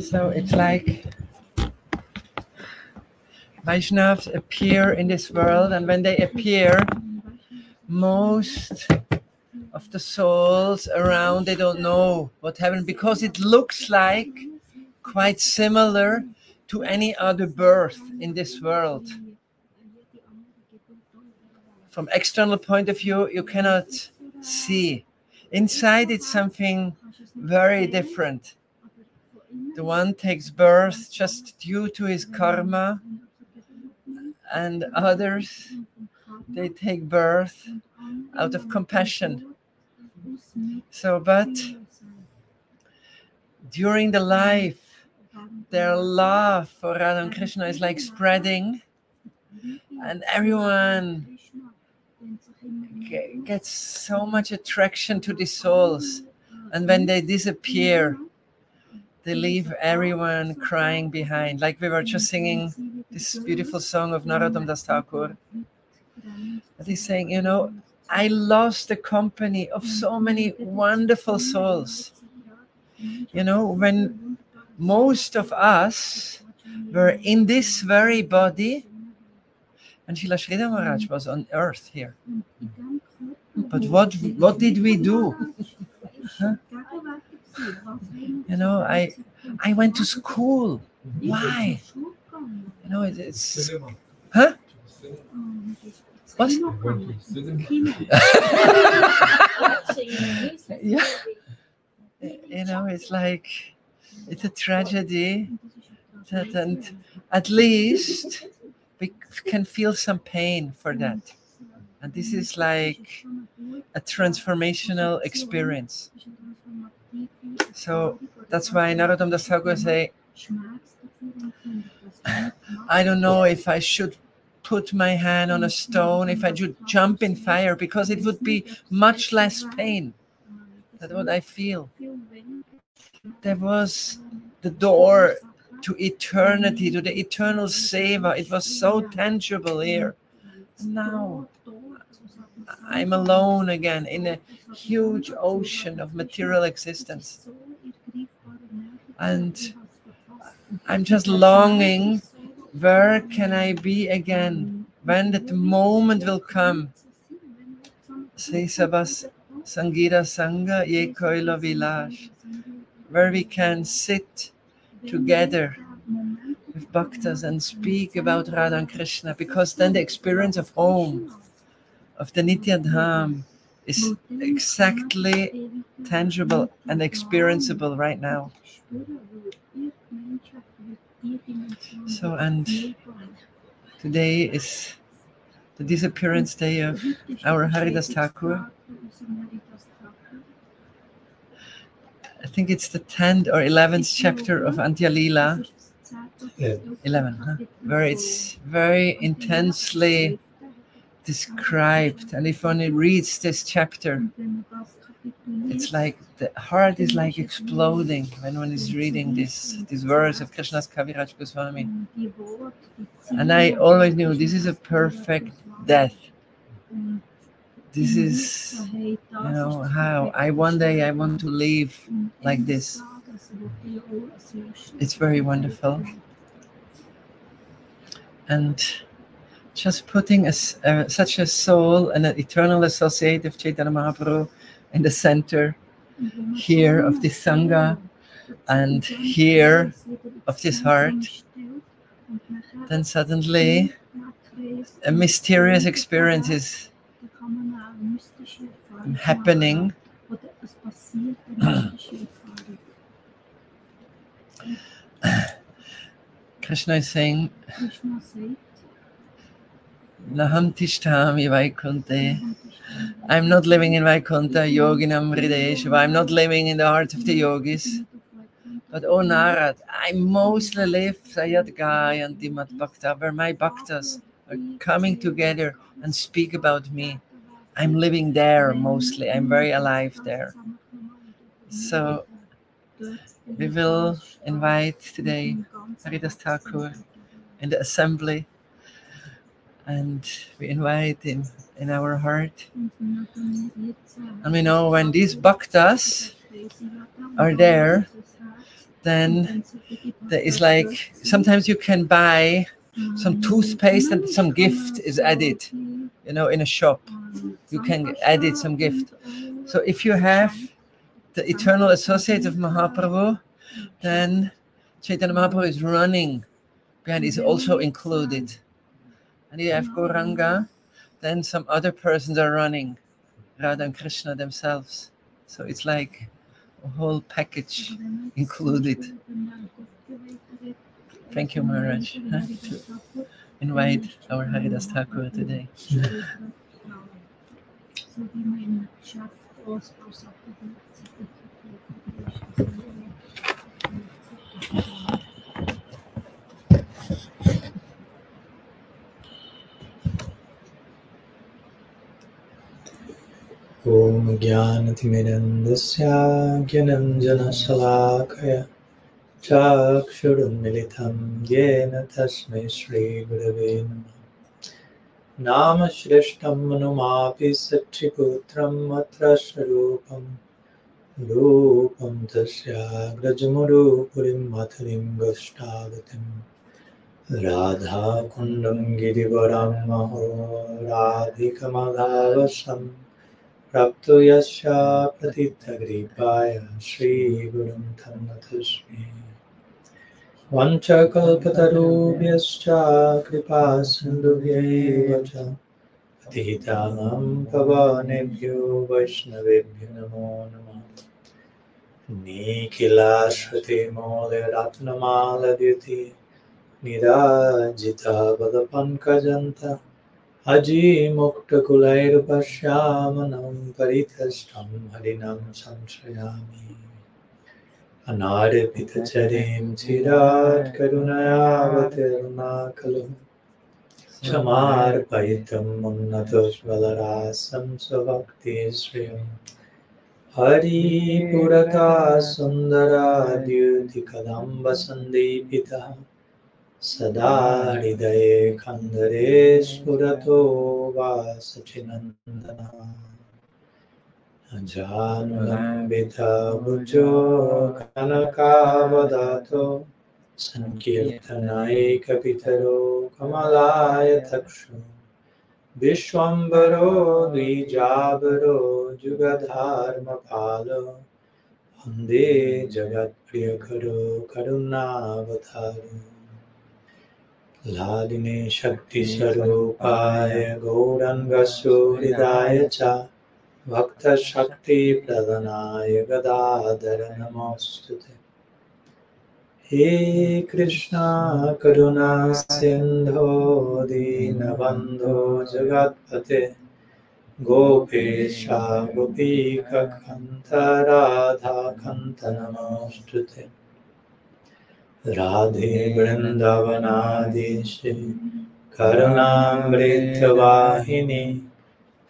So it's like Vaishnavas appear in this world, and when they appear, most of the souls around they don't know what happened because it looks like quite similar to any other birth in this world. From external point of view, you cannot see. Inside, it's something very different. The one takes birth just due to his karma, and others they take birth out of compassion. So, but during the life, their love for Radha and Krishna is like spreading, and everyone gets so much attraction to the souls. And when they disappear, they leave everyone crying behind. Like we were just singing this beautiful song of Narottam Das Thakur. He's saying, you know, I lost the company of so many wonderful souls. You know, when most of us were in this very body, and Srila Sridhar Maharaj mm. was on earth here. Mm. But what what did we do? Huh? You know, I I went to school. Why? You know, it, it's huh? What? yeah. You know, it's like it's a tragedy that, and at least we can feel some pain for that. And this is like a transformational experience. So that's why Narottam Das say, I don't know if I should put my hand on a stone, if I should jump in fire, because it would be much less pain. That's what I feel. There was the door to eternity, to the eternal seva. It was so tangible here. Now I'm alone again in a huge ocean of material existence. And I'm just longing where can I be again? When that moment will come. Sangita Sangha Ye Koila Vilash, where we can sit together with bhaktas and speak about Radha and Krishna, because then the experience of home, of the Nitya Dham, is exactly tangible and experienceable right now. So, and today is the disappearance day of our Haridas Thakur. I think it's the 10th or 11th chapter of Antya Lila. Yeah. 11, huh? where it's very intensely described. And if one reads this chapter, it's like the heart is like exploding when one is reading this these words of Krishnadas Kaviraj Goswami. And I always knew this is a perfect death. This is you know how I one day I want to live like this. It's very wonderful. And just putting a, uh, such a soul and an eternal associate of Chaitanya Mahaprabhu in the center here of this Sangha and here of this heart, then suddenly a mysterious experience is happening. Krishna is saying, Naham tishtami vaikunte. I'm not living in Vaikuntha, yoginam hridayeshva. I'm not living in the heart of the yogis. But oh Narad, I mostly live Sayat Gai and Dimat Bhakta, where my bhaktas are coming together and speak about me. I'm living there mostly. I'm very alive there. So we will invite today Haridas Thakur in the assembly and we invite him in our heart. And we know when these bhaktas are there, then there is like sometimes you can buy some toothpaste and some gift is added, you know, in a shop. You can add it some gift. So if you have the eternal associate of Mahaprabhu, then Chaitanya Mahaprabhu is running behind, is also included. And you have Gauranga, then some other persons are running, Radha and Krishna themselves. So it's like a whole package included. Thank you, Maharaj, huh, to invite our Haridas Thakur today. ॐ ज्ञानतिमिरन्दस्य ज्ञानञ्जनशलाकया चाक्षुरुन्मिलितं येन तस्मै श्रीगुरवे नमः नामश्रेष्ठं मनुमापि सच्चिपुत्रम् अत्र स्वरूपं। रूपं तस्याग्रजमुरुपुरीं, मथुरीं गष्टागतिं राधाकुण्डं गिरिवरं महो राधिकमधावसम् प्राप्तो यस्य प्रतितग्रीपाय श्रीगुरुं तन्नतस्मै वञ्चकल्पतरुभ्यश्च कृपा सिन्धुभ्यैव च। पतितानां पवनेभ्यो वैष्णवेभ्यो नमो नमः। निखिलाश्रुति मौलिरत्नमालद्युति निराजिता पदपङ्कजन्ता अजीमुक्तकुलैर्पश्यामनं परितष्टं हरिणं संश्रयामि। अनार्पितचरीं चिरात् करुणयावतीर्णा खलु क्षमार्पयितुम् उन्नतज्वलरासं स्वभक्तिश्रियं हरिपुरता सुन्दराद्युतिकदम्बसन्दीपितः सदा हृदये खन्दरे स्फुरतो वा सचिनन्दनः जानुलम्बितभुजो कनकावदातो सङ्कीर्तनैकपितरो कमलायतक्षु। विश्वम्बरो द्विजाबरो जुगधर्मपालो वंदे जगत्प्रियकरो करुणावतारो। लालिने शक्तिस्वरूपाय गौरङ्गसूरिदाय च भक्तशक्तिप्रदनाय गदाधर नमोऽस्तुते हे कृष्णा, करुणा, सिन्धो, दीनबन्धो, जगत्पते। गोपेशा गोपीकन्त राधाकन्त नमोऽस्तु ते। राधे वृन्दावनादिशे, करुणामृतवाहिनी।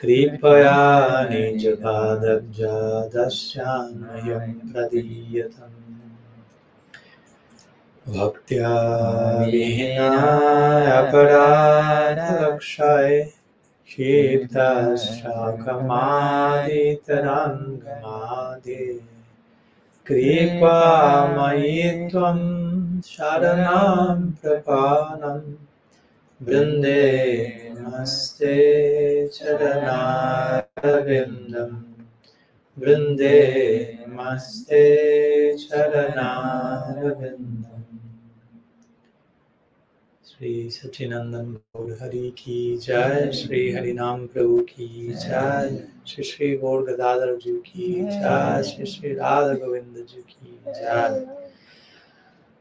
कृपया निजपादब्जादस्यान्वयं प्रदीयतम्। भक्त्या विहीनाय अपराधरक्षाय शीर्तशाकमादितरङ्गमादे कृपामयि त्वं शरणां प्रपानं। वृन्दे नमस्ते चरणारविन्दं वृन्दे नमस्ते चरणारविन्दम्। श्री सचिनंदन गौर हरि की जय, श्री हरिनाम प्रभु की जय, श्री श्री गौर गदाधर जी की जय, श्री श्री राधा गोविंद जी की जय।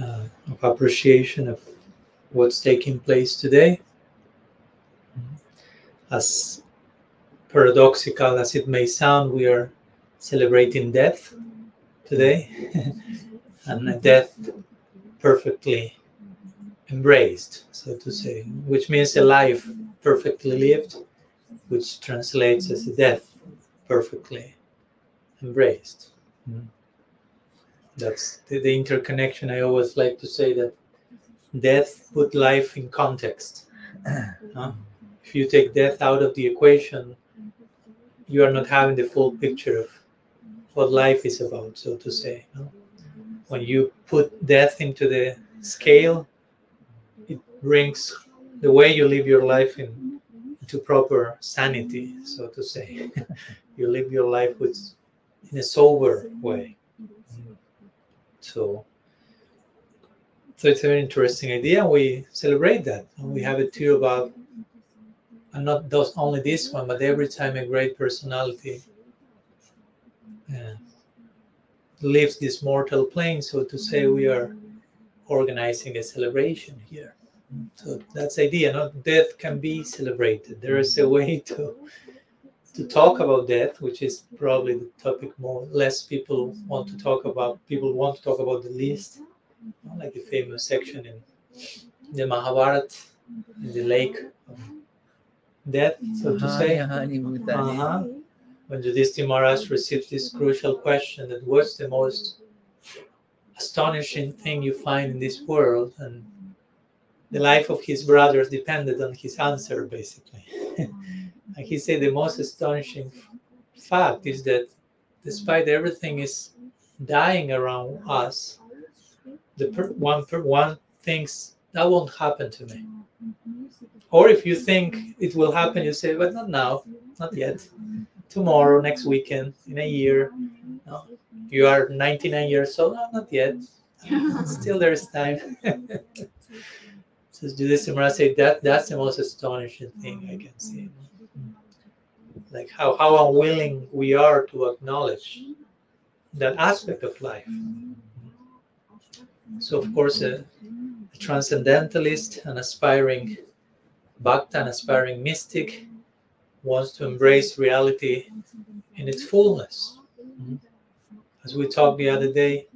uh, of appreciation of what's taking place today. As paradoxical as it may sound, we are celebrating death today, and a death perfectly embraced, so to say, which means a life perfectly lived, which translates as a death perfectly embraced. Mm. That's the, the, interconnection. I always like to say that death put life in context. Uh, if you take death out of the equation, you are not having the full picture of what life is about, so to say. No? When you put death into the scale, it brings the way you live your life in, into proper sanity, so to say. you live your life with in a sober way. So, so it's a very interesting idea. We celebrate that, and we have it too about and not those only this one, but every time a great personality uh, leaves this mortal plane, so to say, we are organizing a celebration here. So that's the idea. Not death can be celebrated. There is a way to to talk about death, which is probably the topic more less people want to talk about. People want to talk about the least, like the famous section in the Mahabharata, in the lake of death, so to say. Uh-huh. When Yudhishthira Maharaj received this crucial question that what's the most astonishing thing you find in this world? And the life of his brothers depended on his answer, basically. he said the most astonishing fact is that despite everything is dying around us, the per- one per- one thinks that won't happen to me. Or if you think it will happen, you say, but not now, not yet. Tomorrow, next weekend, in a year. No. You are 99 years old, no, not yet. Still, there is time. so Yudhishthira say that that's the most astonishing thing I can see. Like how, how unwilling we are to acknowledge that aspect of life. So, of course, a, a transcendentalist, an aspiring Bhakta, an aspiring mystic, wants to embrace reality in its fullness. Mm-hmm. As we talked the other day,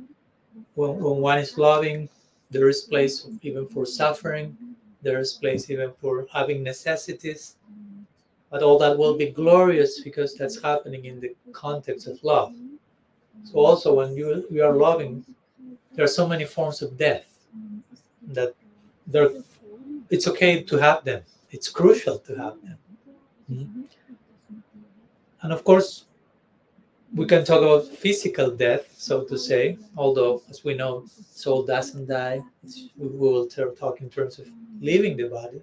when, when one is loving, there is place even for suffering, there is place even for having necessities. But all that will be glorious because that's happening in the context of love. So also when you, you are loving, there are so many forms of death that there it's okay to have them it's crucial to have them. Mm-hmm. And of course, we can talk about physical death, so to say, although, as we know, soul doesn't die. we will talk in terms of leaving the body.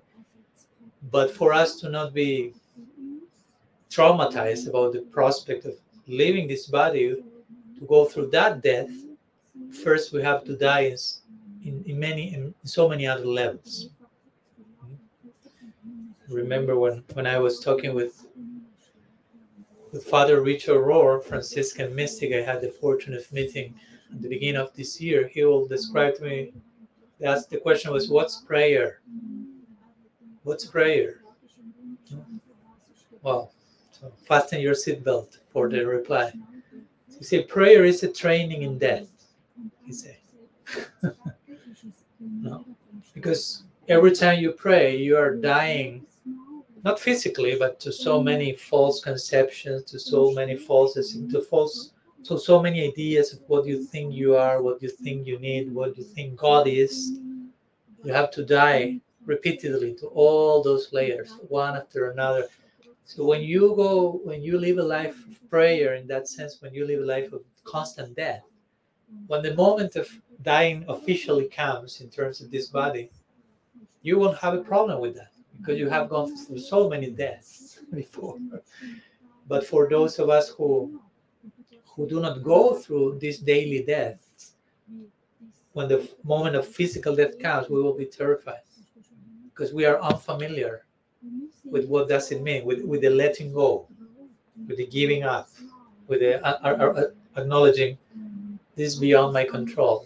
But for us to not be traumatized about the prospect of leaving this body, to go through that death, first we have to die in, in many in so many other levels remember when, when I was talking with with Father Richard Rohr, Franciscan mystic, I had the fortune of meeting at the beginning of this year. He will describe to me. That's the question was, "What's prayer? What's prayer?" Well, fasten your seatbelt for the reply. You say, prayer is a training in death. He said, no, because every time you pray, you are dying not physically, but to so many false conceptions, to so many false, to false, to so many ideas of what you think you are, what you think you need, what you think God is. You have to die repeatedly to all those layers, one after another. So when you go, when you live a life of prayer, in that sense, when you live a life of constant death, when the moment of dying officially comes in terms of this body, you won't have a problem with that because you have gone through so many deaths before. But for those of us who who do not go through these daily deaths, when the moment of physical death comes, we will be terrified because we are unfamiliar with what does it mean, with, with the letting go, with the giving up, with the uh, uh, uh, acknowledging this is beyond my control,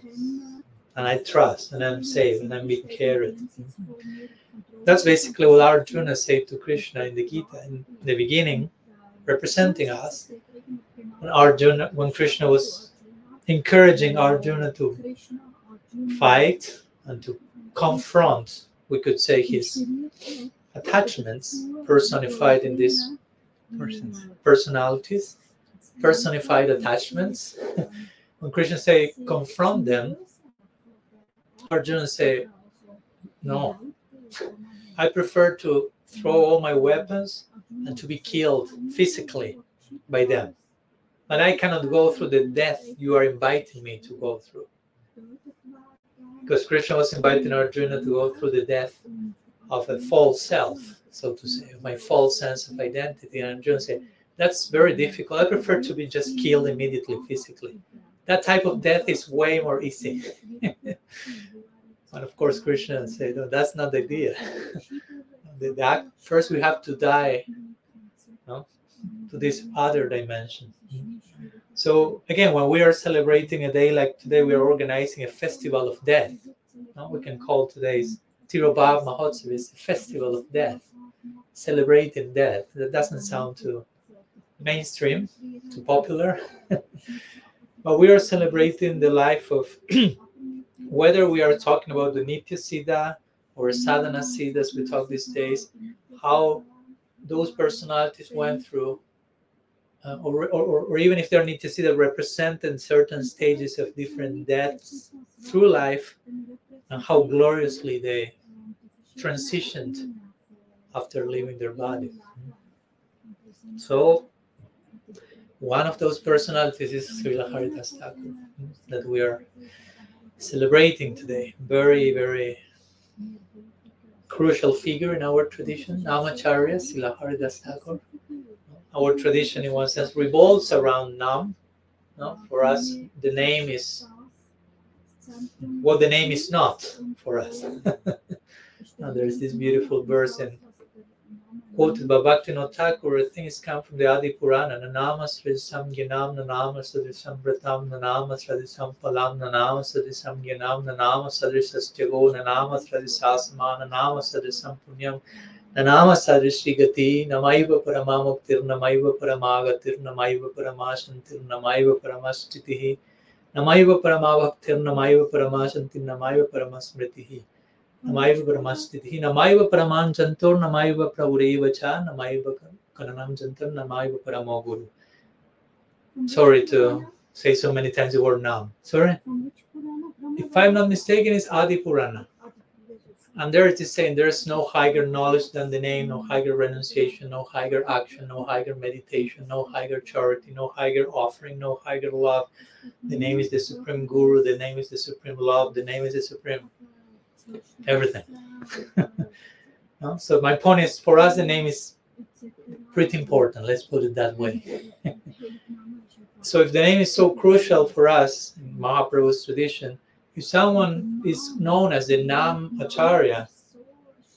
and I trust, and I'm safe, and I'm being cared that's basically what Arjuna said to Krishna in the Gita in the beginning. representing us. When Arjuna, when Krishna was encouraging Arjuna to fight and to confront, we could say, his attachments personified in these Persons. personalities, personified attachments. when Krishna say confront them, Arjuna say, no, I prefer to throw all my weapons and to be killed physically by them. But I cannot go through the death you are inviting me to go through. Because Krishna was inviting Arjuna to go through the death of a false self, so to say, my false sense of identity. And Arjuna said, That's very difficult. I prefer to be just killed immediately physically. That type of death is way more easy. and of course, Krishna said, No, that's not the idea. the, the act, first, we have to die no, to this other dimension. So again, when we are celebrating a day like today, we are organizing a festival of death. No? We can call today's Tirobhav Mahotsav is a festival of death, celebrating death. That doesn't sound too mainstream, too popular. but we are celebrating the life of whether we are talking about the Nitya Siddha or Sadhana Siddha, as we talk these days, how those personalities went through uh, or, or, or even if they're Nitya Siddha represent certain stages of different deaths through life and how gloriously they transitioned after leaving their body. So one of those personalities is Srila Haridas Thakur that we are celebrating today. Very, very crucial figure in our tradition, Namacharya, Srila Haridas Thakur our tradition in one sense revolves around nam no? for us the name is what the name is not for us Now there's this beautiful verse and quoted by Bhaktivinoda Thakur, things come from the Adi Purana, Nanamasadhisam Gyanam, Nanamas Radhisam Vratam, Palam, Nanamasadhisam Gyanam, Nanamas Radhisas Jago, Nanamas Radhisasama, Punyam, Nanamas Radhishi Gati, Namaiva Paramamuktir, Namaiva Paramagatir, Namaiva Paramashantir, Namaiva Paramasthitihi Namaiva Paramabhaktir, Namaiva Paramashantir, Namaiva Paramasmritihi. ನಮೈವ ಬ್ರಹ್ಮಸ್ಥಿತಿ ನಮೈವ ಪರಮಾಂಚಂತೋ ನಮೈವ ಪ್ರೌರೇವ ಚ ನಮೈವ ಕರಣಾಂಚಂತಂ ನಮೈವ ಪರಮೋ ಗುರು Sorry to say so many times the word nam. Sorry? If I'm not mistaken, it's Adi Purana. And there it is saying there is no higher knowledge than the name, no higher renunciation, no higher action, no higher meditation, no higher charity, no higher offering, no higher love. The name is the supreme guru, the name is the supreme love, the name is the supreme everything. no? So my point is for us the name is pretty important, let's put it that way. so if the name is so crucial for us in Mahaprabhu's tradition, if someone is known as the Nam Acharya,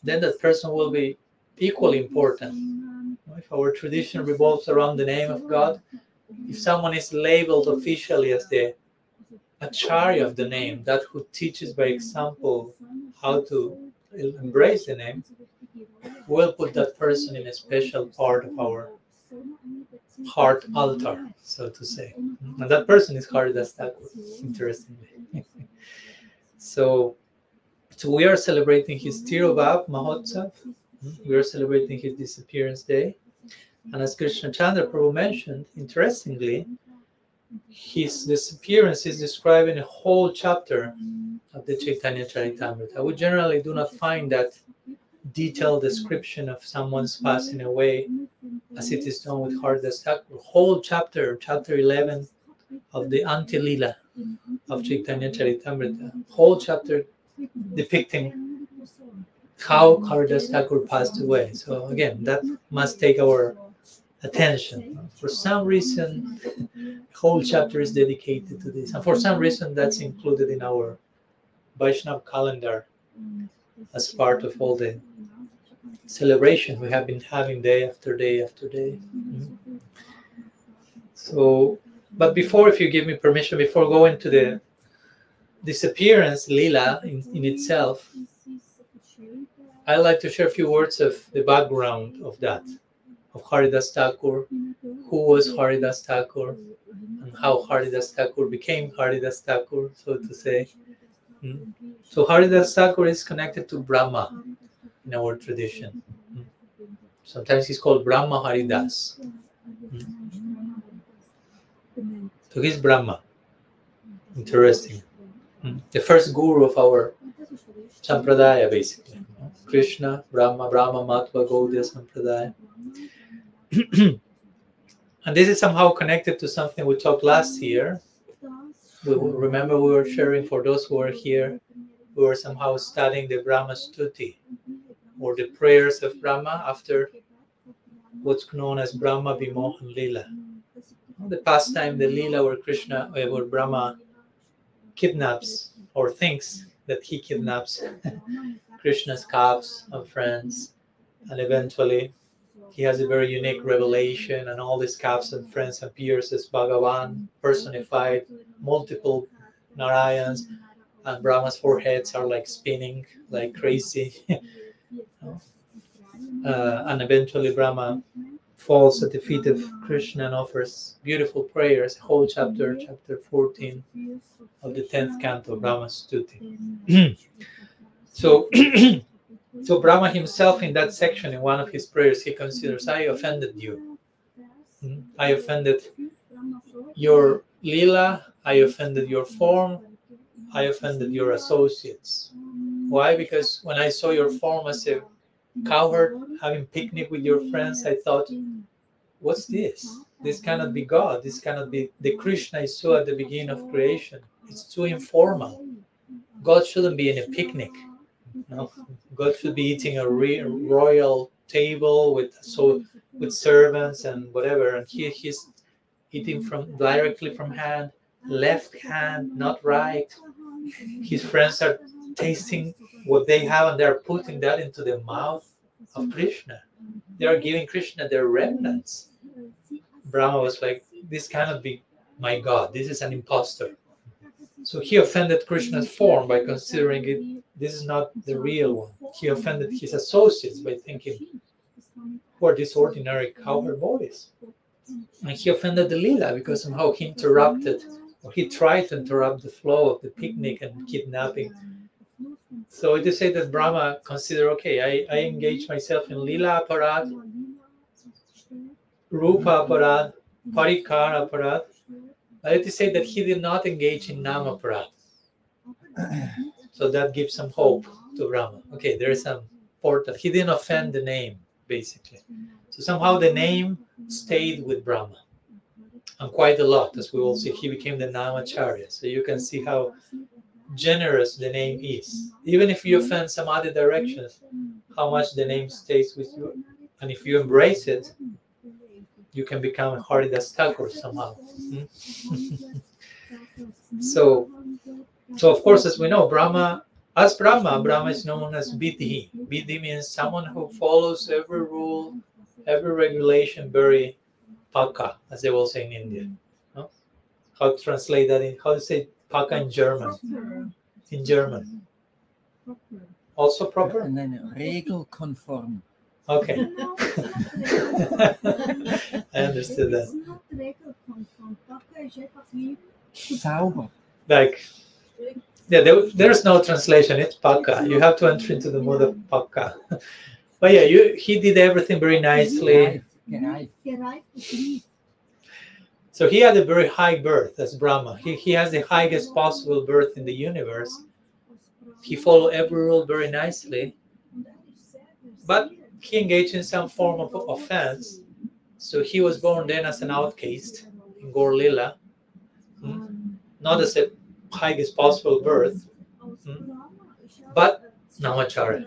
then that person will be equally important. If our tradition revolves around the name of God, if someone is labeled officially as the Acharya of the name, that who teaches by example how to embrace the name, we'll put that person in a special part of our heart altar, so to say. And that person is Haridas Thakur, interestingly. So, so we are celebrating his Tirobhav Mahotsav. We are celebrating his disappearance day. And as Krishna Chandra Prabhu mentioned, interestingly, his disappearance is described in a whole chapter of the Chaitanya Charitamrita. We generally do not find that detailed description of someone's passing away as it is done with Haridas Thakur. Whole chapter, chapter 11 of the Antya Lila, of Chaitanya Charitamrita, whole chapter depicting how Haridas Thakur passed away. So again, that must take our attention. For some reason, whole chapter is dedicated to this, and for some reason, that's included in our Vaishnav calendar as part of all the celebration we have been having day after day after day. Mm-hmm. So but before, if you give me permission, before going to the disappearance, Lila in, in itself, I'd like to share a few words of the background of that. Of Haridas Thakur, who was Haridas Thakur, and how Haridas Thakur became Haridas Thakur, so to say. Mm. So Haridas Thakur is connected to Brahma in our tradition. Mm. Sometimes he's called Brahma Haridas. So he's Brahma. Interesting. Mm. The first guru of our Sampradaya, basically. Krishna, Brahma, Brahma, Madhva, Gaudiya Sampradaya. and this is somehow connected to something we talked last year. We remember we were sharing for those who are here, we were somehow studying the Brahma Stuti or the prayers of Brahma after what's known as Brahma Vimohan Lila. The pastime, the Lila where Krishna, eh, where Brahma kidnaps or thinks that he kidnaps Krishna's calves and friends, and eventually he has a very unique revelation, and all these calves and friends appears as Bhagavan personified, multiple Narayans, and Brahma's foreheads are like spinning like crazy. uh, and eventually Brahma falls at the feet of Krishna and offers beautiful prayers, whole chapter, chapter 14 of the 10th canto, Brahma Stuti. so, so Brahma himself in that section, in one of his prayers, he considers, I offended you. Hmm? I offended your lila, I offended your form, I offended your associates. Why? Because when I saw your form as a cowherd having picnic with your friends, I thought, what's this? This cannot be God. This cannot be the Krishna I saw at the beginning of creation. It's too informal. God shouldn't be in a picnic. No, God should be eating a re- royal table with so with servants and whatever. And here he's eating from directly from hand, left hand, not right. His friends are tasting what they have and they're putting that into the mouth of Krishna. They are giving Krishna their remnants. Brahma was like, This cannot be my God. This is an impostor. So he offended Krishna's form by considering it this is not the real one. He offended his associates by thinking, Who are these ordinary cowherd boys? And he offended the Lila because somehow he interrupted or he tried to interrupt the flow of the picnic and kidnapping so it is said that Brahma consider okay, I, I engage myself in Lila Aparad, Rupa Aparad, Parikar Aparad. But it is say that he did not engage in Nama Aparad. So that gives some hope to Brahma. Okay, there is some portal. He didn't offend the name, basically. So somehow the name stayed with Brahma. And quite a lot, as we will see, he became the Namacharya. So you can see how generous the name is. Even if you offend some other directions, how much the name stays with you. And if you embrace it, you can become a Haridas Thakur somehow. Hmm? so, so of course, as we know, Brahma, as Brahma, Brahma is known as Vidhi. Vidhi means someone who follows every rule, every regulation very paka, as they will say in India. No? How to translate that in, how to say Paka in German. In German. Also proper? And then regelconform. Okay. I understood that. Sauber. Like, yeah, there, there's no translation. It's Paka. You have to enter into the mode of Paka. But yeah, you he did everything very nicely. So he had a very high birth as Brahma. He, he has the highest possible birth in the universe. He followed every rule very nicely. But he engaged in some form of offense. So he was born then as an outcast in Gaur Lila, hmm? not as the highest possible birth, hmm? but Namacharya.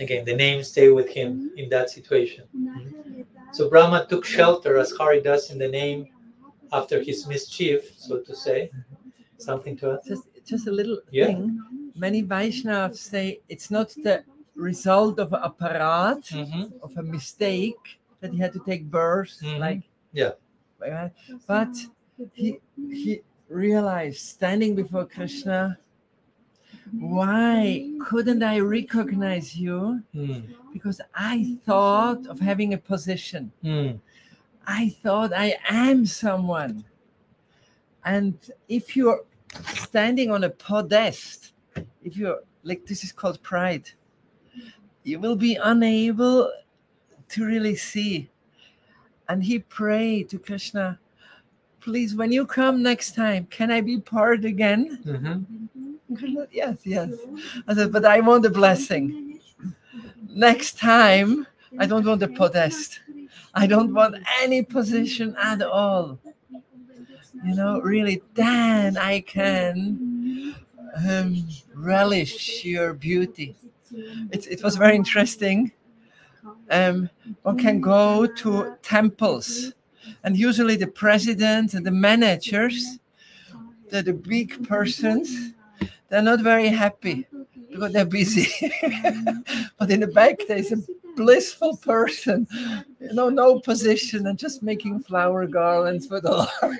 Again, the name stay with him in that situation. Hmm? So Brahma took shelter, as Haridas in the name, after his mischief, so to say. Something to add? Just, just a little Yeah. thing. Many Vaishnavas say it's not the result of aparad, Mhm. of a mistake that he had to take birth, Mhm. like Yeah. But he he realized standing before Krishna, why couldn't I recognize you? Mm. Because I thought of having a position. Mm. I thought I am someone. And if you're standing on a podest, if you're like this is called pride, you will be unable to really see. And he prayed to Krishna, please, when you come next time, can I be part again? Mhm. Yes, yes. I said, but I want a blessing. Next time, I don't want a podest. I don't want any position at all. You know, really, then I can um, relish your beauty. It, it was very interesting. Um, one can go to temples, and usually the president and the managers, they're the big persons, they're not very happy because they're busy. but in the back, there's a blissful person, you know, no position and just making flower garlands for the Lord.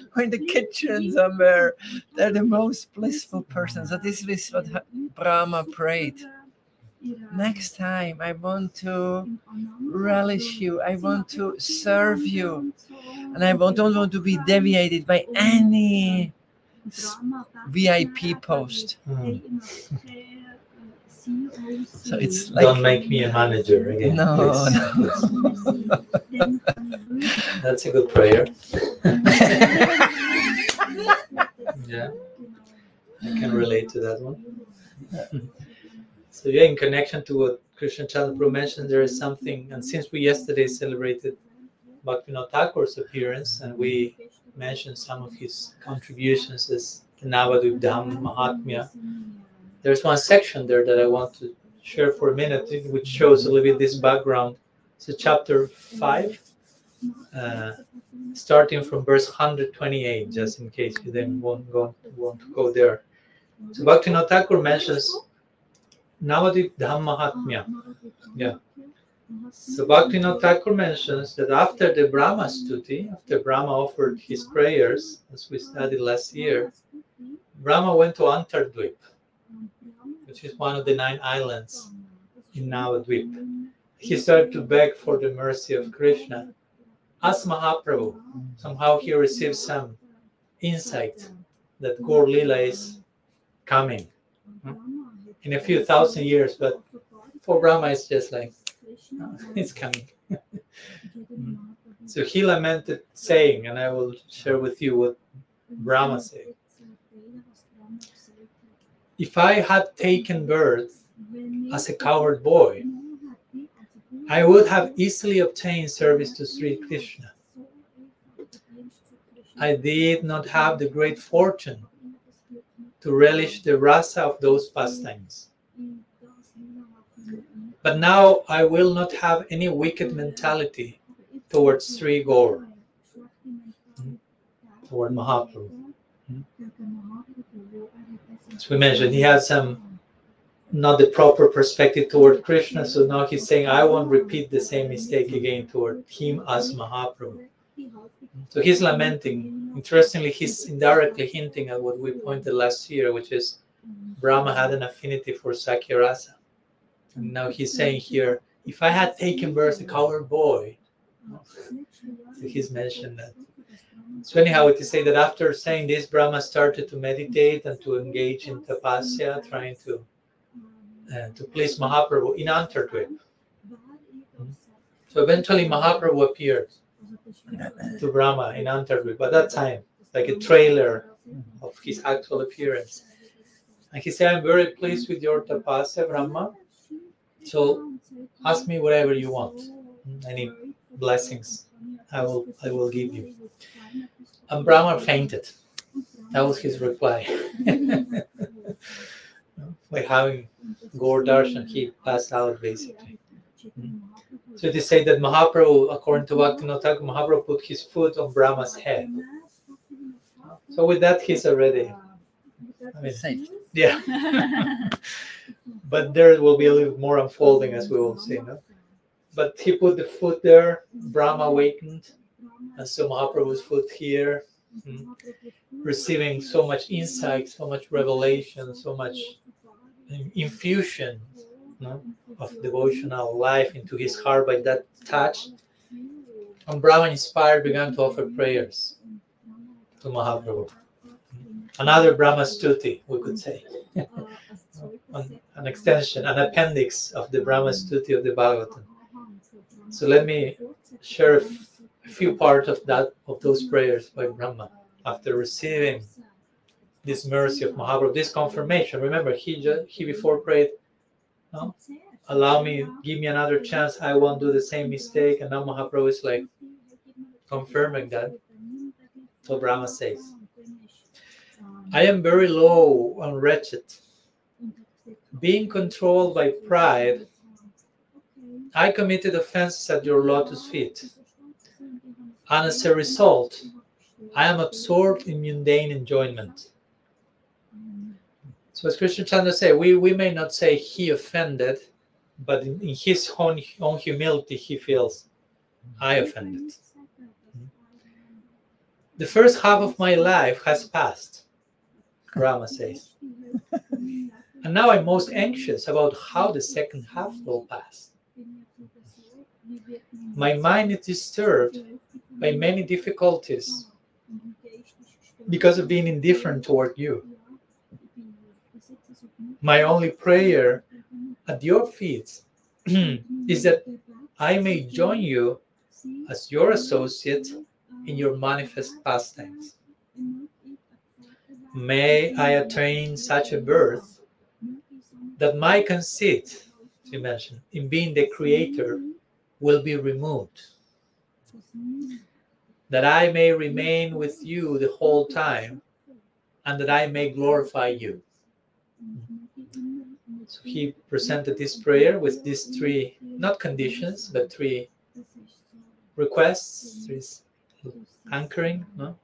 or in the kitchen somewhere, they're the most blissful person. So this is what Brahma prayed. Next time, I want to relish you. I want to serve you. And I don't want to be deviated by any VIP post. Mm. So it's like Don't make me a manager again. No, please. Please. That's a good prayer. Yeah, I can relate to that one. So yeah, in connection to what Krishna Chandra mentioned, there is something, and since we yesterday celebrated Bhaktivinoda Thakur's appearance, and we mentioned some of his contributions as the Navadvip Dham Mahatmya, there's one section there that I want to share for a minute, which shows a little bit this background. A chapter five, uh, starting from verse 128, just in case you then won't go want to go there. So Bhaktivinoda Thakur mentions Navadvip Dham Mahatmya. Yeah. So Bhaktivinoda Thakur mentions that after the Brahma stuti, after Brahma offered his prayers, as we studied last year, Brahma went to Antardvip, which is one of the nine islands in Navadvip. He started to beg for the mercy of Krishna. As Mahaprabhu, somehow he received some insight that Gaur Lila is coming in a few thousand years, but for Brahma it's just like, "Oh, it's coming. So he lamented, saying, and I will share with you what Brahma said. If I had taken birth as a cowherd boy, I would have easily obtained service to Sri Krishna. I did not have the great fortune to relish the rasa of those pastimes. But now I will not have any wicked mentality towards Sri Gaur, hmm? toward Mahaprabhu. Hmm? As we mentioned, he has some not the proper perspective toward Krishna, so now he's saying, I won't repeat the same mistake again toward him as Mahaprabhu. So he's lamenting. Interestingly, he's indirectly hinting at what we pointed last year, which is Brahma had an affinity for Sakhyarasa. And now he's saying here, if I had taken birth a cowherd boy, so he's mentioned that. So anyhow, to say that after saying this, Brahma started to meditate and to engage in tapasya, trying to uh, to please Mahaprabhu in Antardvip. So eventually Mahaprabhu appeared to Brahma in Antardvip. but that time, like a trailer of his actual appearance. And he said, I'm very pleased with your tapasya, Brahma. So ask me whatever you want. Any blessings I will I will give you. And Brahma fainted. That was his reply. By having Gaur Darshan, he passed out basically. So they say that Mahaprabhu, according to Bhaktivinoda Thakur, Mahaprabhu put his foot on Brahma's head. So with that, he's already, I mean, safe. yeah. but there will be a little more unfolding as we will see. No? But he put the foot there, Brahma awakened, and so Mahaprabhu's foot here, mm, receiving so much insight, so much revelation, so much infusion no, of devotional life into his heart by that touch. And Brahma inspired began to offer prayers to Mahaprabhu. Another Brahma Stuti, we could say. an, an extension, an appendix of the Brahma Stuti of the Bhagavatam. So let me share a few parts of that of those prayers by Brahma after receiving this mercy of Mahaprabhu, this confirmation. Remember, he just, he before prayed, no, allow me, give me another chance. I won't do the same mistake. And now Mahaprabhu is like confirming that. So Brahma says, I am very low and wretched. Being controlled by pride, I committed offenses at your lotus feet. And as a result, I am absorbed in mundane enjoyment. So as Krishna Chandra said, we, we may not say he offended, but in, in his own, own humility, he feels, I offended. Mm-hmm. The first half of my life has passed, Brahma says. and now I'm most anxious about how the second half will pass. My mind is disturbed by many difficulties because of being indifferent toward you. My only prayer at your feet is that I may join you as your associate in your manifest pastimes. May I attain such a birth that my conceit, you mentioned, in being the creator will be removed. That I may remain with you the whole time and that I may glorify you. So he presented this prayer with these three, not conditions, but three requests, three anchoring, no?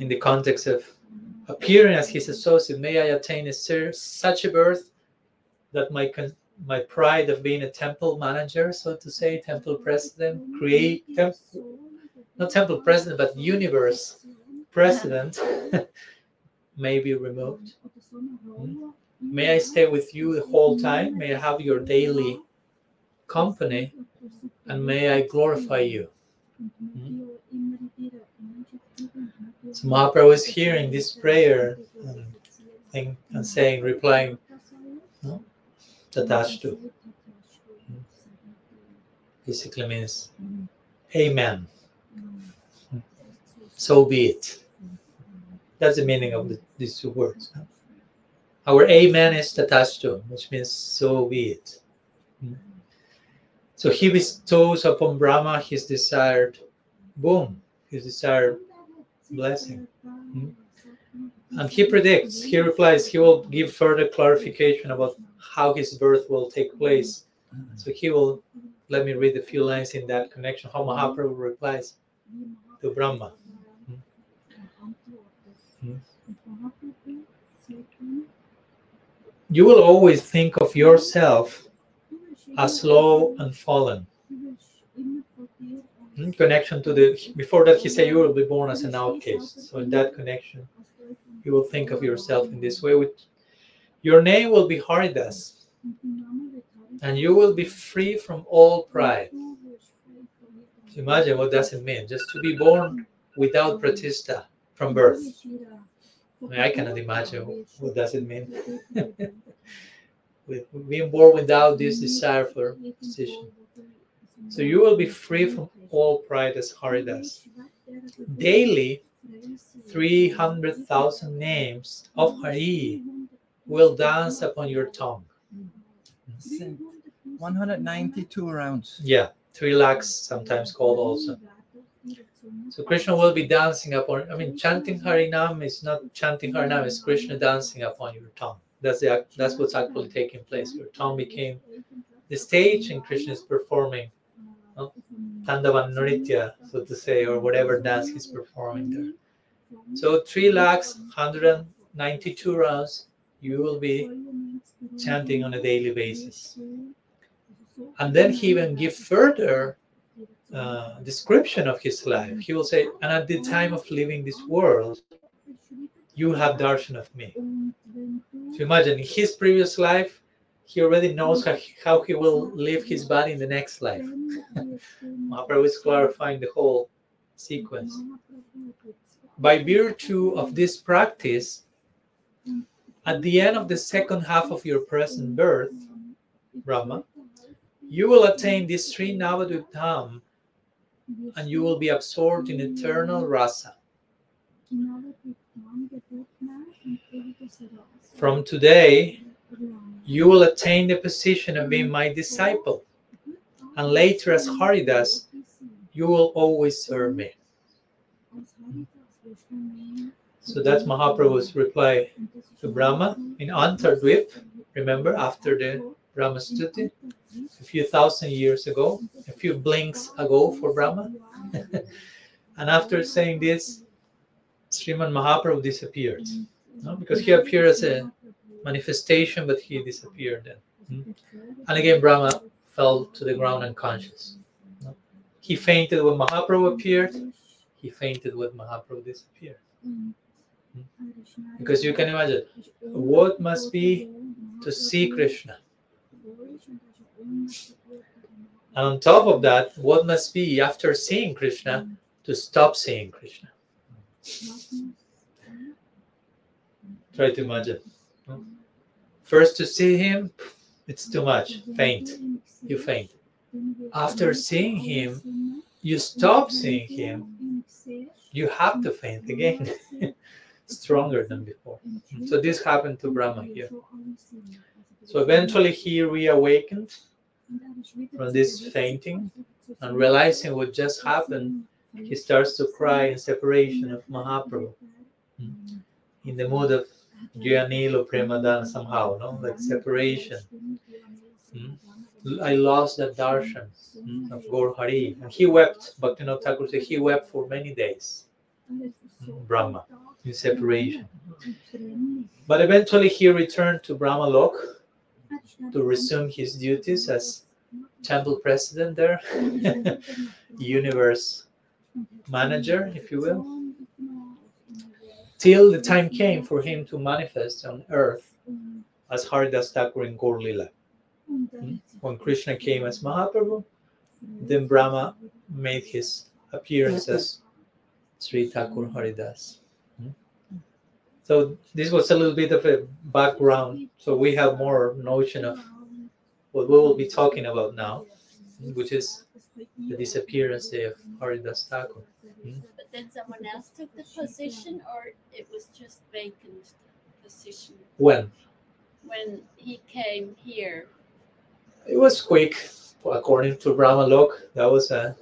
in the context of appearing as his associate. May I attain a, such a birth that my my pride of being a temple manager, so to say, temple president, create temple, not temple president, but universe president, may be removed. Hmm? May I stay with you the whole time. May I have your daily company, and may I glorify you. Hmm? So Mahaprabhu is hearing this prayer and, and saying, replying, no? to. Basically means, Amen. So be it. That's the meaning of the, these two words. Our Amen is to, which means so be it. Hmm. So he bestows upon Brahma his desired boom, his desired blessing. Hmm. And he predicts, he replies, he will give further clarification about how his birth will take place. So he will, let me read a few lines in that connection, how Mahaprabhu replies to Brahma. Hmm. You will always think of yourself as low and fallen. In connection to the, before that, he said you will be born as an outcast. So, in that connection, you will think of yourself in this way. With your name will be Haridas, and you will be free from all pride. Imagine what does it mean just to be born without pratishta from birth. I, cannot imagine what does it mean. With being born without this desire for position. So you will be free from all pride as Haridas. Daily, 300,000 names of Hari will dance upon your tongue. 192 rounds. Yeah, 3 lakhs, sometimes called also. So Krishna will be dancing upon, I mean, chanting Harinam is not chanting Harinam, it's Krishna dancing upon your tongue. That's, the, that's what's actually taking place. Your tongue became the stage and Krishna is performing no? Tandavan Nritya, so to say, or whatever dance he's performing there. So 3 lakhs, 192 rounds, you will be chanting on a daily basis. And then he even give further uh, description of his life. He will say, and at the time of leaving this world, you have darshan of me. So imagine in his previous life, he already knows how he, how he will live his body in the next life. Mahaprabhu is clarifying the whole sequence. By virtue of this practice, at the end of the second half of your present birth, Brahma, you will attain this Sri Navadvip and you will be absorbed in eternal rasa. From today, you will attain the position of being my disciple, and later, as Haridas, you will always serve me. So that's Mahaprabhu's reply to Brahma in Antardvip. Remember, after the Brahma Stuti, a few thousand years ago, a few blinks ago for Brahma. and after saying this, Sriman Mahaprabhu disappeared. No? Because he appeared as a manifestation, but he disappeared then. Hmm? And again, Brahma fell to the ground unconscious. He fainted when Mahaprabhu appeared, he fainted when Mahaprabhu disappeared. Hmm? Because you can imagine what must be to see Krishna. And on top of that, what must be after seeing Krishna to stop seeing Krishna? Try to imagine. First to see him, it's too much. Faint. You faint. After seeing him, you stop seeing him. You have to faint again. Stronger than before. So this happened to Brahma here. So eventually he reawakened from this fainting and realizing what just happened, he starts to cry in separation of Mahaprabhu. Hmm. In the mood of Jayanilo Premadan somehow, no? Like separation. Hmm. I lost that darshan hmm, of Gaur Hari. And he wept, Bhaktivinoda Thakur said he wept for many days. Brahma, in separation. But eventually he returned to Brahma Lok to resume his duties as temple president there, universe manager, if you will, till the time came for him to manifest on earth as Haridas Thakur in Gaur Lila. When Krishna came as Mahaprabhu, then Brahma made his appearance as Sri Thakur Haridas. So this was a little bit of a background, so we have more notion of what we will be talking about now, which is the disappearance of Haridas Thakur. Hmm? But then someone else took the position, or it was just vacant position When? when he came here. It was quick, according to Brahma Lok. That was a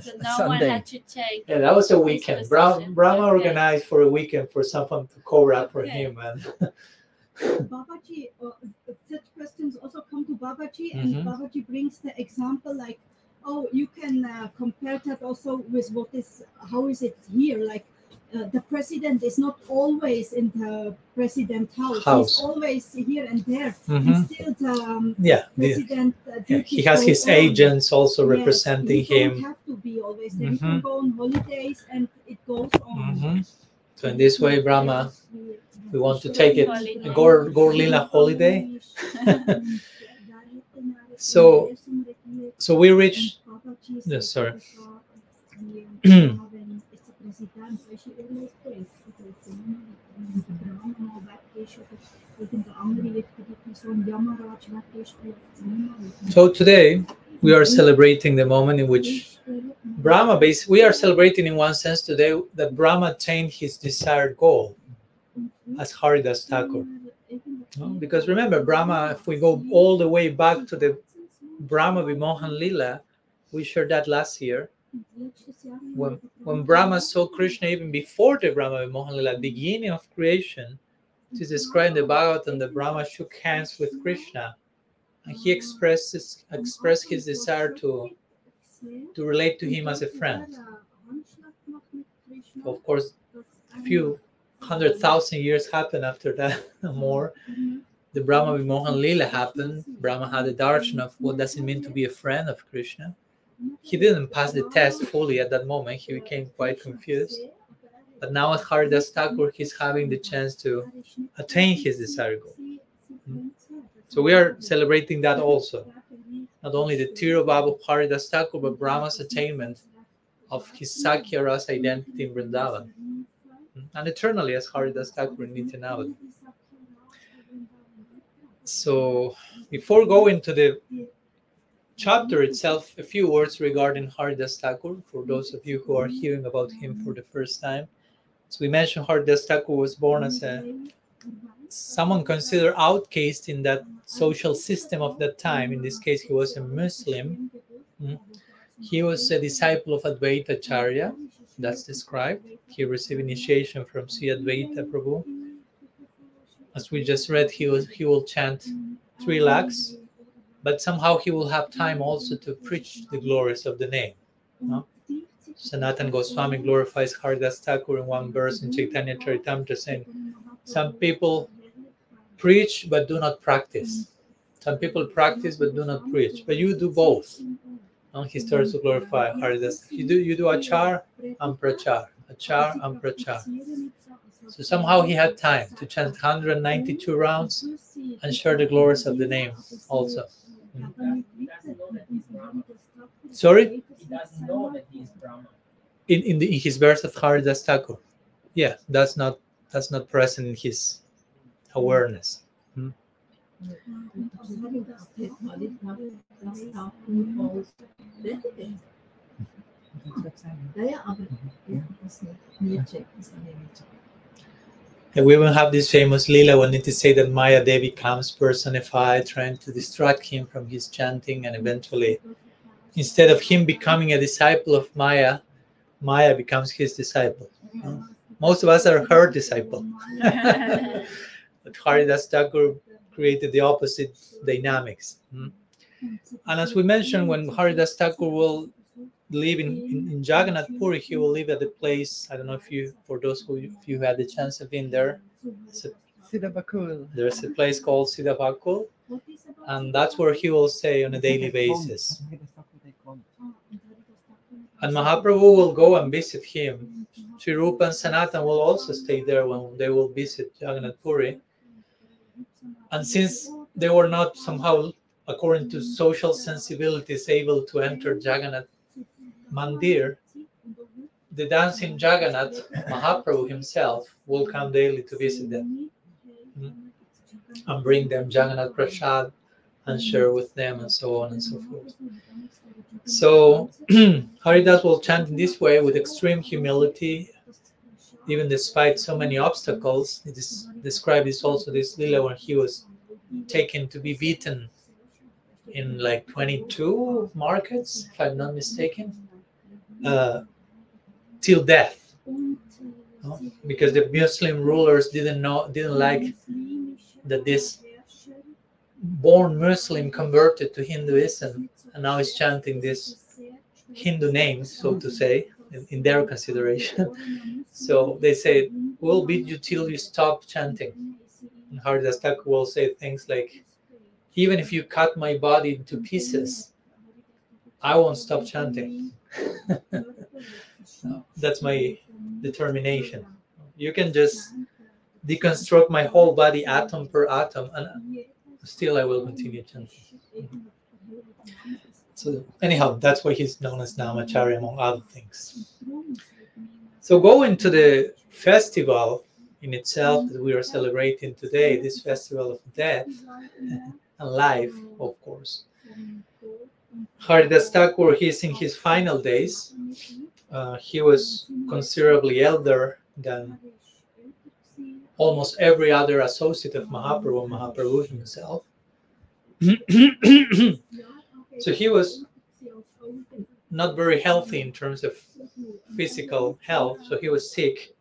So no one had to take. yeah, that was a weekend. Brahma, position. Brahma Okay. organized for a weekend for someone to cover up for Okay. him, and Babaji, uh, such questions also come to Babaji, and Mhm. Babaji brings the example like, oh, you can uh, compare that also with what is, how is it here? Like, uh, the president is not always in the president house. House. He's always here and there. Mhm. And still, the um, yeah, the- president. Uh, yeah, he has his on. agents also Yes, representing he don't him. have to be always there. He Mhm. can go on holidays, and it goes on. Mhm. So in this way, Brahma, we want to take it a Gaur, Gaur holiday. So- So we reach. Yes, sorry. So today we are celebrating the moment in which Brahma, bas- we are celebrating in one sense today that Brahma attained his desired goal as Haridas Thakur. no? Because remember, Brahma, if we go all the way back to the Brahma Vimohan Lila, we shared that last year. When, when Brahma saw Krishna even before the Brahma Vimohan Lila, beginning of creation, described in the Bhagavatam the Brahma shook hands with Krishna and he expressed his, expressed his desire to, to relate to him as a friend. Of course, a few hundred thousand years happened after that, more. The Brahma Vimohan Lila happened. Brahma had a darshan of what does it mean to be a friend of Krishna. He didn't pass the test fully at that moment. He became quite confused. But now at Haridas Thakur, he's having the chance to attain his desired goal. Hmm. So we are celebrating that also. Not only the Tirobhav of Haridas Thakur, but Brahma's attainment of his Sakhyarasa identity in Vrindavan. Hmm. And eternally as Haridas Thakur in Nityanavad. So before going to the chapter itself, a few words regarding Haridas Thakur for those of you who are hearing about him for the first time. So we mentioned Haridas Thakur was born as a someone considered outcast in that social system of that time. In this case, he was a Muslim. Mm. He was a disciple of Advaita Acharya, that's described. He received initiation from Sri Advaita Prabhu. As we just read, he was he will chant three lakhs, but somehow he will have time mm-hmm. also to preach the glories of the name. No? Sanatan Goswami glorifies Haridas Thakur in one verse in Chaitanya Charitamrita saying, Some people preach but do not practice. Some people practice but do not preach, but you do both. And he starts to glorify Haridas. You do you do achar and prachar, achar and prachar. So somehow he had time to chant 192 rounds and share the glories of the name also. Sorry? He doesn't know that he's Brahma. In in, the, in his verse of Haridas Thakur. Yeah, that's not that's not present in his awareness. Hmm. And we will have this famous lila wanting to say that Maya Devi comes personified, trying to distract him from his chanting, and eventually, instead of him becoming a disciple of Maya, Maya becomes his disciple. Most of us are her disciple. but Haridas Thakur created the opposite dynamics. Hmm? And as we mentioned, when Haridas Thakur will live in, in, in Jagannath Puri, he will live at the place. I don't know if you, for those who if you had the chance of being there, Siddhabakul. there's a place called Siddhavakul, and that's where he will stay on a daily basis. And Mahaprabhu will go and visit him. Sri Rupa and Sanatan will also stay there when they will visit Jagannath Puri. And since they were not somehow, according to social sensibilities, able to enter Jagannath Mandir, the dancing Jagannath, Mahaprabhu himself, will come daily to visit them and bring them Jagannath Prasad and share with them and so on and so forth. So Haridas will chant in this way with extreme humility, even despite so many obstacles. It is described this also this lila when he was taken to be beaten in like 22 markets, if I'm not mistaken, uh, till death. no? Because the Muslim rulers didn't know, didn't like that this born Muslim converted to Hinduism and now is chanting this Hindu names, so to say, in, in their consideration. so they say, We'll beat you till you stop chanting. And Haridas Thakur will say things like, Even if you cut my body into pieces, I won't stop chanting. That's my determination. You can just deconstruct my whole body atom per atom, and still I will continue chanting. So anyhow, that's why he's known as Namacharya among other things. So going to the festival in itself that we are celebrating today, this festival of death and life, of course. Haridas Thakur, he's in his final days. Uh, he was considerably elder than almost every other associate of Mahaprabhu, Mahaprabhu himself. so he was not very healthy in terms of physical health. So he was sick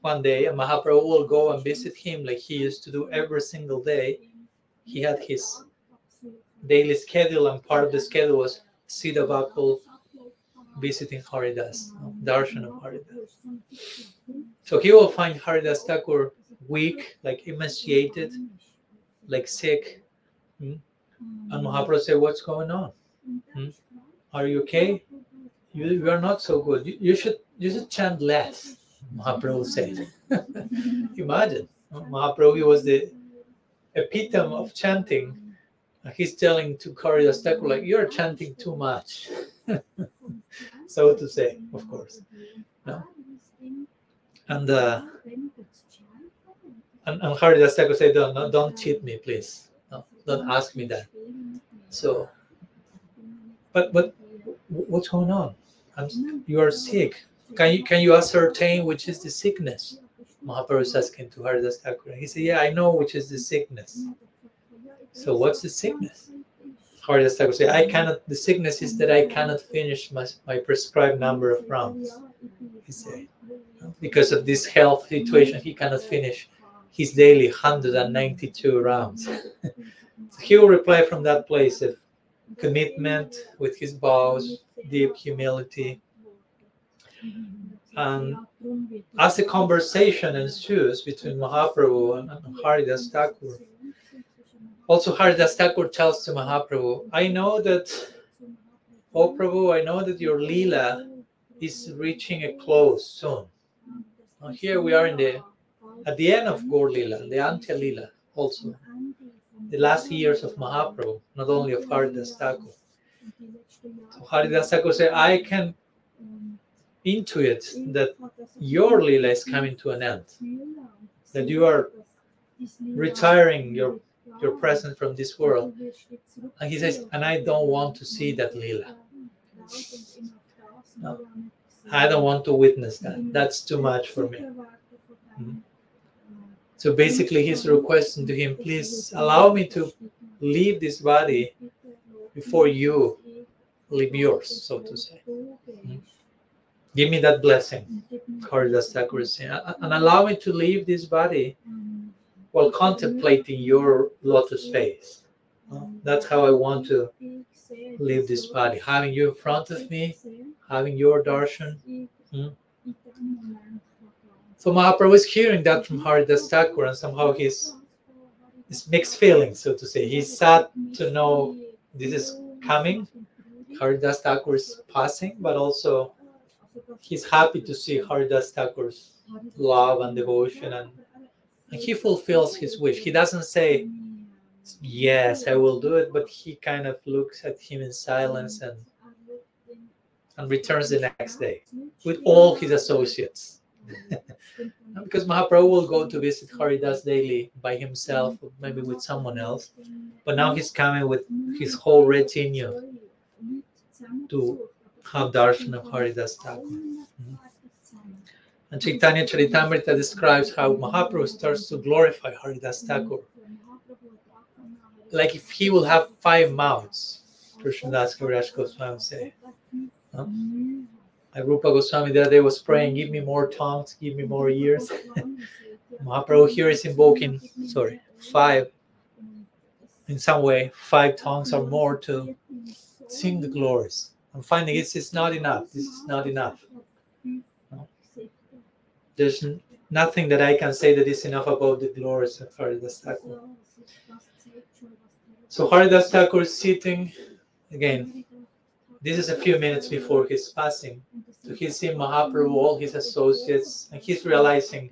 one day, and Mahaprabhu will go and visit him like he used to do every single day. He had his daily schedule, and part of the schedule was Siddhavakul visiting Haridas, darshan of Haridas. So he will find Haridas Thakur weak, like emaciated, like sick. Hmm? And Mahaprabhu said, What's going on? Hmm? Are you okay? You, you are not so good. You, you should you should chant less. Mahaprabhu said. Imagine Mahaprabhu was the epitome of chanting. He's telling to Haridas Thakur like you're chanting too much. so to say, of course. No. And uh, and, and Haridas Thakur said, don't, no, don't cheat me, please. No, don't ask me that. So, but but what's going on? I'm, you are sick. Can you can you ascertain which is the sickness? Mahaprabhu is asking to Haridas Thakur. He said, Yeah, I know which is the sickness. So what's the sickness? Haridas Thakur say, I cannot. The sickness is that I cannot finish my, my prescribed number of rounds. He said, because of this health situation, he cannot finish his daily 192 rounds. So he will reply from that place of commitment with his vows, deep humility. And as the conversation ensues between Mahaprabhu and Haridas Thakur, also Haridas Thakur tells to Mahaprabhu, I know that, oh Prabhu, I know that your Leela is reaching a close soon. Now here we are in the at the end of Gaur Lila, the Antya Lila also, the last years of Mahaprabhu, not only of Haridas Thakur. So Haridas Thakur said, I can intuit that your Leela is coming to an end, that you are retiring your, your presence from this world. And he says, and I don't want to see that Leela. No. I don't want to witness that. That's too much for me. Mhm. So basically, he's requesting to him, please allow me to leave this body before you leave yours, so to say. Give me that blessing, Haridas Thakur is saying, and allow me to leave this body while contemplating your lotus face. That's how I want to leave this body, having you in front of me, having your darshan. Hmm. So Mahaprabhu is hearing that from Haridas Thakur, and somehow he's it's mixed feelings, so to say. He's sad to know this is coming. Haridas Thakur is passing, but also he's happy to see Haridas Thakur's love and devotion, and, and he fulfills his wish. He doesn't say, Yes, I will do it, but he kind of looks at him in silence and, and returns the next day with all his associates. because Mahaprabhu will go to visit Haridas daily by himself, maybe with someone else. But now he's coming with his whole retinue to have darshan of Haridas Thakur. And Chaitanya Charitamrita describes how Mahaprabhu starts to glorify Haridas Thakur. Like if he will have five mouths, Krishnadas Kaviraj Goswami say. Huh? Rupa Goswami the other day was praying, give me more tongues, give me more ears. Mahaprabhu here is invoking, sorry, five, in some way, five tongues or more to sing the glories. I'm finding it's, it's not enough. This is not enough. There's nothing that I can say that is enough about the glories of Haridas Thakur. So Haridas Thakur is sitting again. This is a few minutes before his passing. So he's seeing Mahaprabhu, all his associates, and he's realizing,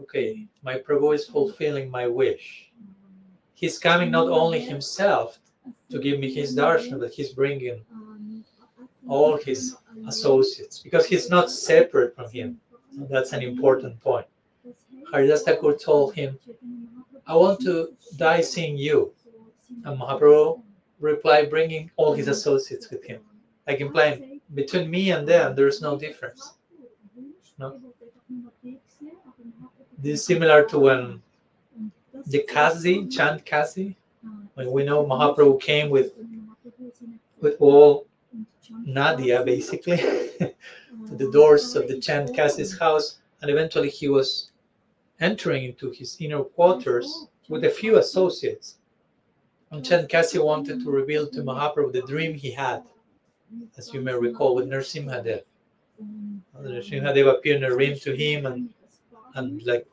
okay, my Prabhu is fulfilling my wish. He's coming not only himself to give me his darshan, but he's bringing all his associates because he's not separate from him. That's an important point. Haridas told him, I want to die seeing you. And Mahaprabhu replied, bringing all his associates with him. Like implying, between me and them, there's no difference. No. This is similar to when the Kazi, Chand Kazi, when we know Mahaprabhu came with, with all Nadia basically the doors of the Chand Kazi's house, and eventually he was entering into his inner quarters with a few associates. And Chand Kazi wanted to reveal to Mahaprabhu the dream he had, as you may recall, with Nrsimhadev. Nrsimhadev appeared in a dream to him and, and like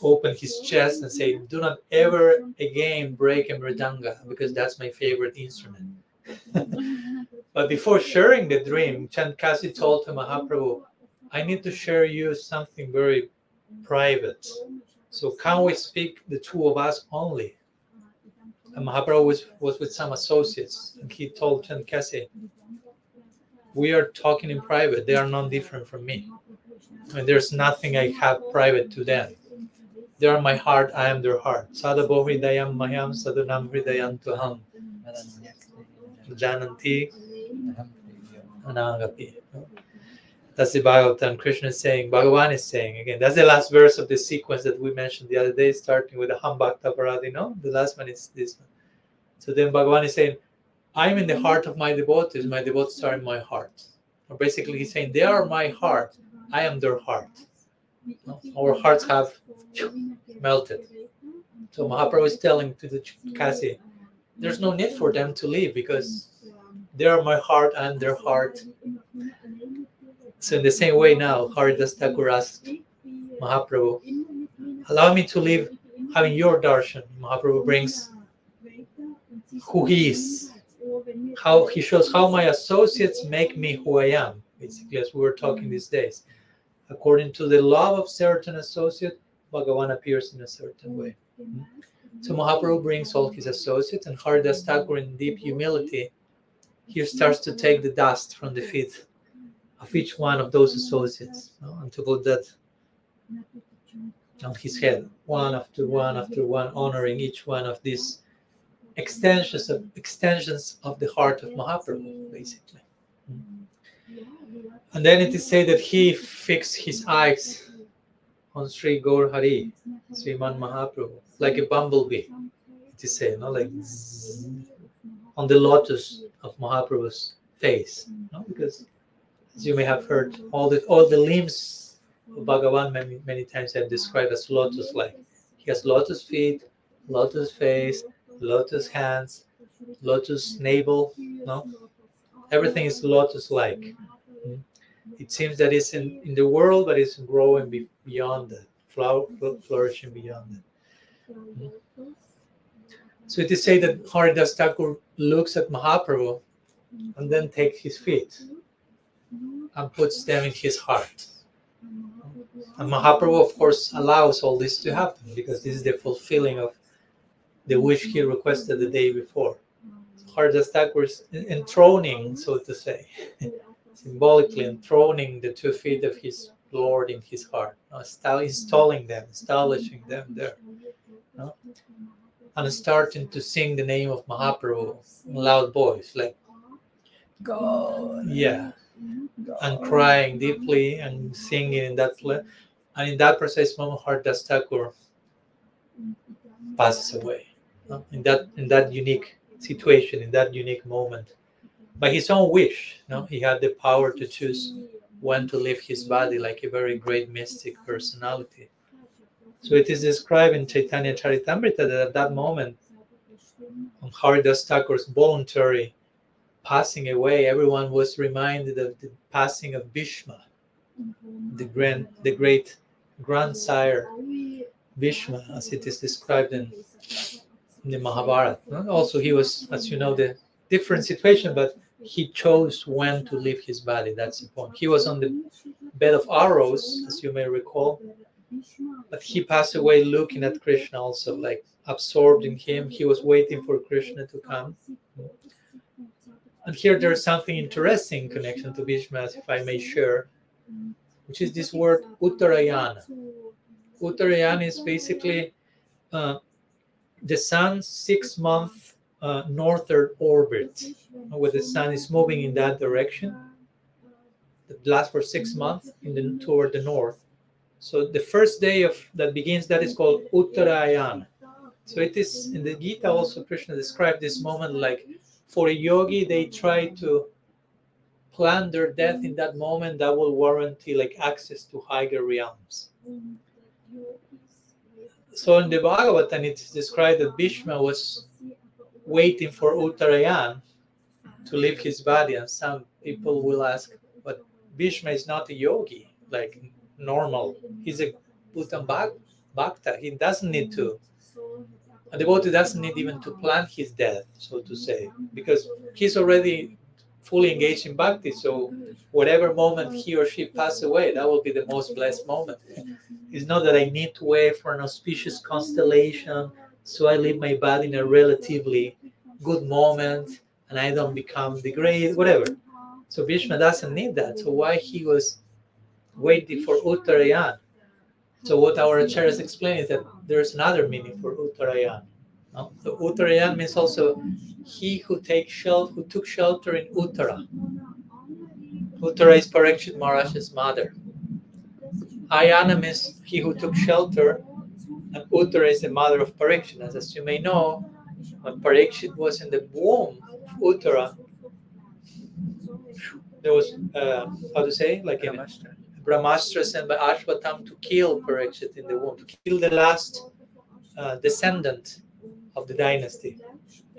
opened his chest and said, Do not ever again break a mridanga because that's my favorite instrument. but before sharing the dream, Chand Kazi told to Mahaprabhu, I need to share you something very private. So can we speak the two of us only? And Mahaprabhu was, was with some associates, and he told Chand Kazi, We are talking in private. They are not different from me. And there's nothing I have private to them. They are my heart, I am their heart. Sadabo hridayam mayam sadunam hridayam tuham jananti anagapi. That's the Bhagavatam. Krishna is saying, Bhagavan is saying again. That's the last verse of the sequence that we mentioned the other day, starting with the Ham Bhakta Paradi. No, the last one is this one. So then Bhagavan is saying, I'm in the heart of my devotees. My devotees are in my heart. Or basically, he's saying, they are my heart. I am their heart. No? Our hearts have melted. So Mahaprabhu is telling to the Kazi, there's no need for them to leave because they are my heart, and their heart. So in the same way now, Haridas Thakur asked Mahaprabhu, allow me to live having your darshan. Mahaprabhu brings who he is, how he shows how my associates make me who I am, basically, as we were talking these days. According to the love of certain associate, Bhagavan appears in a certain way. Hmm? So Mahaprabhu brings all his associates, and Haridas Thakur, in deep humility, he starts to take the dust from the feet of each one of those associates no? and to put that on his head, one after one after one, honoring each one of these extensions of extensions of the heart of Mahaprabhu, basically. Mm-hmm. And then it is said that he fixed his eyes on Sri Gaur Hari, Sriman Mahaprabhu, like a bumblebee. Is said, no, like on the lotus of Mahaprabhu's face, no? because as you may have heard, all the all the limbs of Bhagavan many many times have described as lotus-like. He has lotus feet, lotus face, lotus hands, lotus navel. No, everything is lotus-like. Mm. It seems that it's in, in the world, but it's growing be, beyond that, flourishing beyond that. So it is said that Haridas Thakur looks at Mahaprabhu and then takes his feet and puts them in his heart. And Mahaprabhu, of course, allows all this to happen because this is the fulfilling of the wish he requested the day before. Haridas Thakur is enthroning, so to say, symbolically enthroning the two feet of his Lord in his heart, installing them, establishing them there. No? And starting to sing the name of Mahaprabhu in loud voice, like God. Yeah. And crying deeply and singing in that place. And in that precise moment, Haridas Thakur passes away. No? In that in that unique situation, in that unique moment. By his own wish, no? he had the power to choose when to leave his body like a very great mystic personality. So it is described in Chaitanya Charitamrita that at that moment, on Haridas Thakur's voluntary passing away, everyone was reminded of the passing of Bhishma, the grand, the great grandsire Bhishma, as it is described in, in the Mahabharata. Also, he was, as you know, the different situation, but he chose when to leave his body. That's the point. He was on the bed of arrows, as you may recall, but he passed away looking at Krishna, also like absorbed in him. He was waiting for Krishna to come. And here there's something interesting in connection to Bhishma, if I may share, which is this word Uttarayana. Uttarayana is basically uh, the sun's six month uh, northern orbit, where the sun is moving in that direction. That lasts for six months in the toward the north. So the first day of that begins that is called Uttarayana. So it is in the Gita also Krishna described this moment like for a yogi they try to plan their death in that moment that will warranty like access to higher realms. So in the Bhagavatam it's described that Bhishma was waiting for Uttarayan to leave his body and some people will ask but Bhishma is not a yogi like normal. He's a Bhutan Bhakta. He doesn't need to a devotee doesn't need even to plan his death, so to say, because he's already fully engaged in bhakti. So whatever moment he or she pass away, that will be the most blessed moment. It's not that I need to wait for an auspicious constellation, so I leave my body in a relatively good moment and I don't become degraded, whatever. So Bhishma doesn't need that. So why he was waiting for Uttarayan? So what our acharyas explain is that there's another meaning for Uttarayan. No? So Uttarayan means also he who takes shelter, who took shelter in Uttara. Uttara is Parikshit Maharaj's mother. Ayana means he who took shelter, and Uttara is the mother of Parikshit. As, you may know, when Parikshit was in the womb of Uttara, there was uh, how to say like in Brahmastra. Brahmastra sent by Ashwatthama to kill Parikshit in the womb, to kill the last uh, descendant of the dynasty.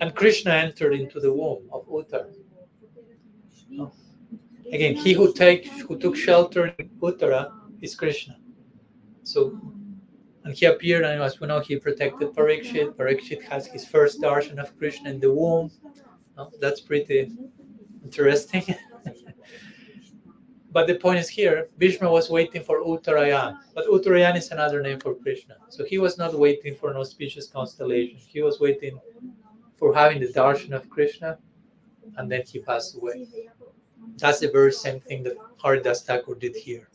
And Krishna entered into the womb of Uttara. Oh. Again, he who take who took shelter in Uttara is Krishna. So, and he appeared, and as we know, he protected Parikshit. Parikshit has his first darshan of Krishna in the womb. Oh, that's pretty interesting. but the point is here, Bhishma was waiting for Uttarayan, but Uttarayan is another name for Krishna. So he was not waiting for an auspicious constellation. He was waiting for having the darshan of Krishna, and then he passed away. That's the very same thing that Haridas Thakur did here.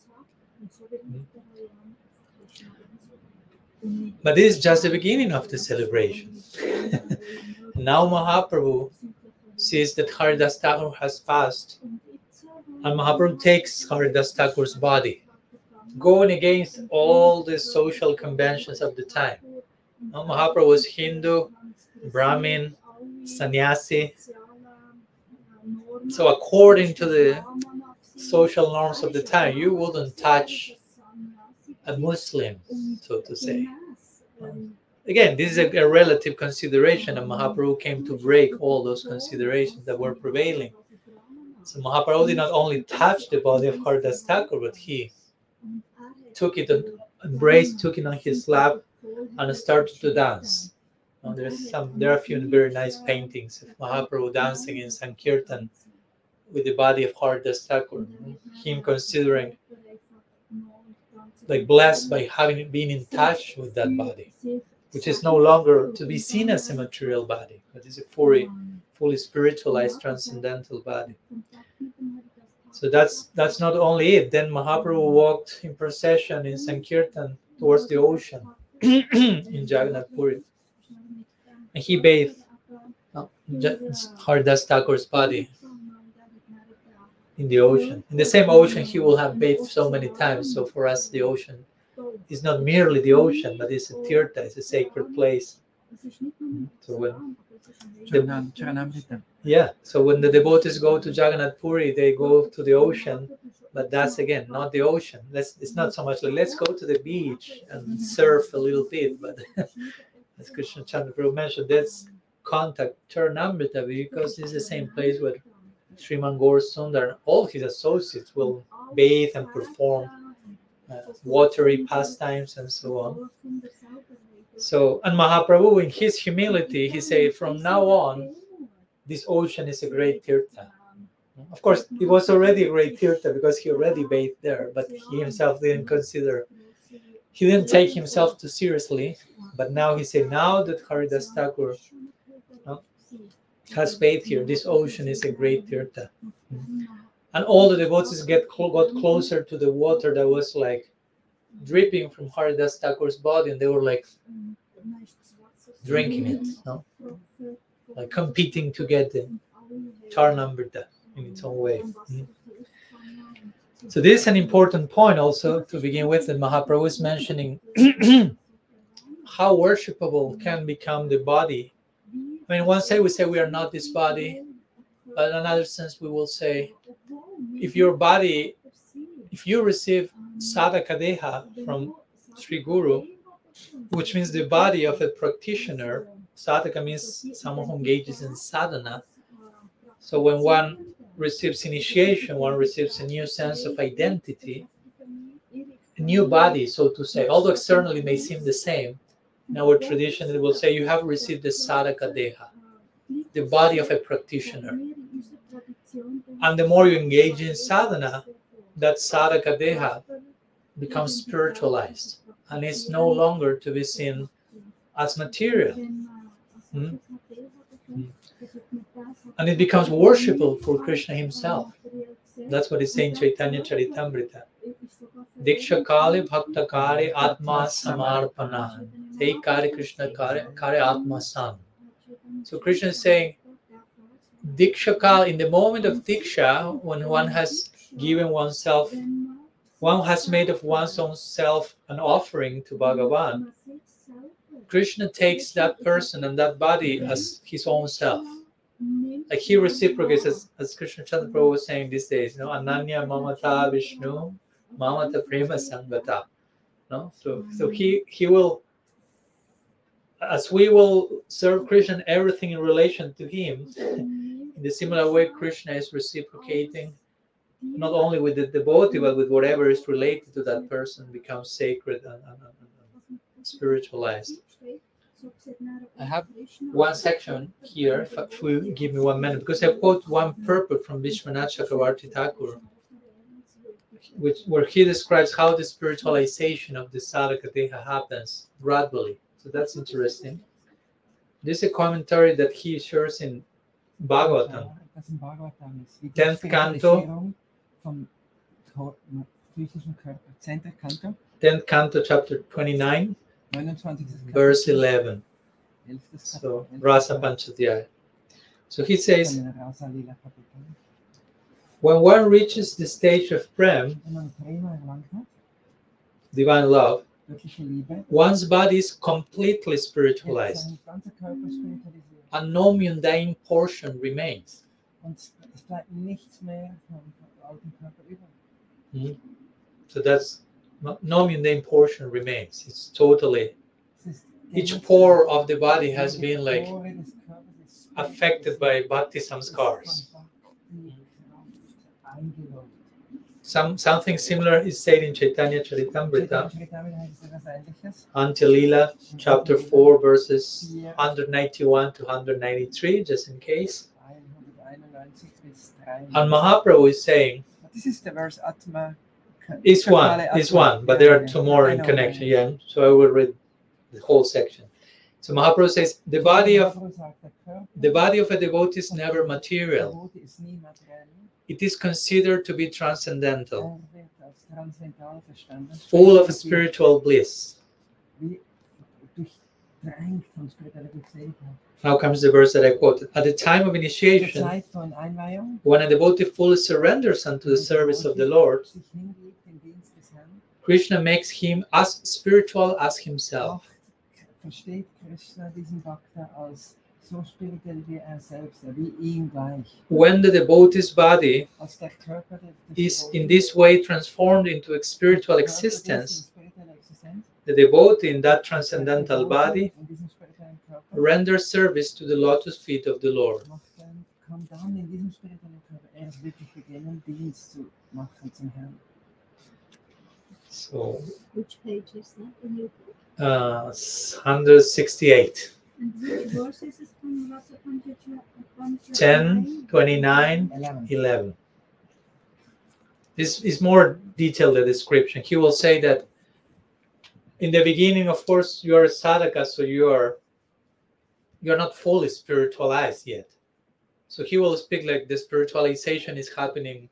But this is just the beginning of the celebration. now Mahaprabhu sees that Haridas Thakur has passed, and Mahaprabhu takes Haridas Thakur's body, going against all the social conventions of the time. Now, Mahaprabhu was Hindu, Brahmin, sannyasi. So, according to the social norms of the time, you wouldn't touch a Muslim, so to say. Again, this is a, a relative consideration, and Mahaprabhu came to break all those considerations that were prevailing. So Mahaprabhu did not only touch the body of Haridas Thakur, but he took it and embraced, took it on his lap, and started to dance. Now, there's some, there are a few very nice paintings of Mahaprabhu dancing in Sankirtan with the body of Haridas Thakur. Hmm, him considering like blessed by having been in touch with that body, which is no longer to be seen as a material body, but is a fully, fully spiritualized, transcendental body. So that's that's not only it. Then Mahaprabhu walked in procession in Sankirtan towards the ocean in Jagannath Puri, and he bathed uh, Haridas Thakur's body in the ocean. In the same ocean, he will have bathed so many times. So for us, the ocean is not merely the ocean, but it's a tirtha, it's a sacred place. So when Charanamrita. yeah, so when the devotees go to Jagannath Puri, they go to the ocean, but that's again not the ocean. Let's, it's not so much like let's go to the beach and surf a little bit, but as Krishna Chandra mentioned, that's contact Charanamrita because it's the same place where Sriman Gaur Sundar and all his associates will bathe and perform uh, watery pastimes and so on. So, and Mahaprabhu, in his humility, he said, from now on, this ocean is a great tirtha. Of course, it was already a great tirtha because he already bathed there, but he himself didn't consider, he didn't take himself too seriously. But now he said, now that Haridas Thakur has bathed here, this ocean is a great tirtha. And all the devotees get clo- got closer to the water that was like dripping from Haridas Thakur's body, and they were like drinking it, no? like competing to get the Charnamrita in its own way. Mhm. So this is an important point also to begin with that Mahaprabhu is mentioning how worshipable can become the body. I mean, one say we say we are not this body, but in another sense we will say if your body, if you receive sadhaka deha from Sri Guru, which means the body of a practitioner, sadhaka means someone who engages in sadhana. So when one receives initiation, one receives a new sense of identity, a new body, so to say. Although externally may seem the same, In our tradition, it will say you have received the sadhaka deha, the body of a practitioner. And the more you engage in sadhana, that sadhaka deha becomes spiritualized and is no longer to be seen as material. Hmm? And it becomes worshipful for Krishna himself. That's what is saying Chaitanya Charitamrita. Diksha Kali Bhakta Kare Atma Samarpana. Take Kare Krishna Kare, Kare Atma San. So Krishna is saying, Diksha Kali, in the moment of Diksha, when one has given oneself, one has made of one's own self an offering to Bhagavan, Krishna takes that person and that body as his own self. Like he reciprocates, as, as Krishna Chandra was saying these days, you know, Ananya Mamata Vishnu, Mamata Prema Sangata. No? So so he he will as we will serve Krishna everything in relation to him, mm-hmm. in the similar way Krishna is reciprocating mm-hmm. not only with the devotee but with whatever is related to that person becomes sacred and, and, and, and spiritualized. I have one section here, if, if you give me one minute, because I quote one purport from Vishwanath Chakravarti Thakur, which where he describes how the spiritualization of the sadhaka deha happens gradually. So that's interesting. This is a commentary that he shares in Bhagavatam, Das im Bhagavatam ist. Wie die Tenth Canto. Spiritualisierung Vom Ko- physischen Körper. 10. Kanto, 10th canto, chapter 29, 29. verse 11. 11. So Rasa. So he says, Rasa Lila Kapitel. when one reaches the stage of Prem, divine love, one's body is completely spiritualized. and no mundane portion remains. Über. So that's no, mundane portion remains. It's totally each pore of the body has been like affected by bhakti Bhakti eingeloggt. Some something similar is said in Chaitanya Charitamrita, Charitamrita heißt es etwas Ähnliches. Antya Lila, chapter 4, verses 191 to 193, just in case. 191 bis 3. And Mahaprabhu is saying, This is the verse Atma. is one, Atma. one, but there are two more in connection. yeah. So I will read the whole section. So Mahaprabhu says, the body of Mahaprabhu sagt, der Körper the body of a devotee is never material. Devote ist nie materiell. It is considered to be transcendental, wird als transzendental verstanden. full of spiritual bliss. Wie durchdrängt von spiritueller Glückseligkeit. Now comes the verse that I quoted. At the time of initiation, Zeit von Einweihung. when a devotee fully surrenders unto the service of the Lord, sich hingibt im Dienst des Herrn, Krishna makes him as spiritual as himself. versteht Krishna diesen Bhakta als so spirituell wie er selbst, wie ihn gleich. When the devotee's body Als der Körper des is Devoten- in this way transformed into a spiritual der Körper des existence, the devotee in that transcendental body in diesem spirituellen Körper renders service to the lotus feet of the Lord. macht dann, kann dann in diesem spirituellen Körper erst wirklich beginnen, Dienst zu machen zum Herrn. So, Which page is that in your book? uh, 168. And which verses is from Rasa Panchadhyayi? 10, 29, 11. 11. This is more detailed the description. He will say that in the beginning, of course, you are a sadhaka, so you are you're not fully spiritualized yet. So he will speak like the spiritualization is happening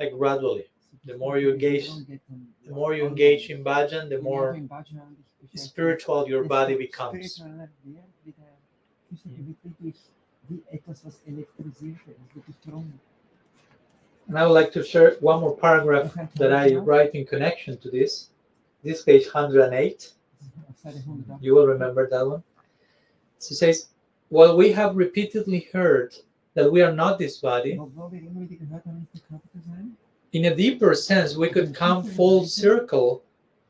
like gradually. The more you engage- The more you engage in bhajan, the more spiritual your body becomes. Spiritueller wird, wie der Physik wird wirklich wie etwas, was elektrisiert wird, es wird durchdrungen. And I would like to share one more paragraph that I write in connection to this. This page 108. Auf Seite 108. You will remember that one. So it says, While we have repeatedly heard that we are not this body, Obwohl wir immer wieder gehört haben, nicht der Körper zu sein, in a deeper sense, we could come full circle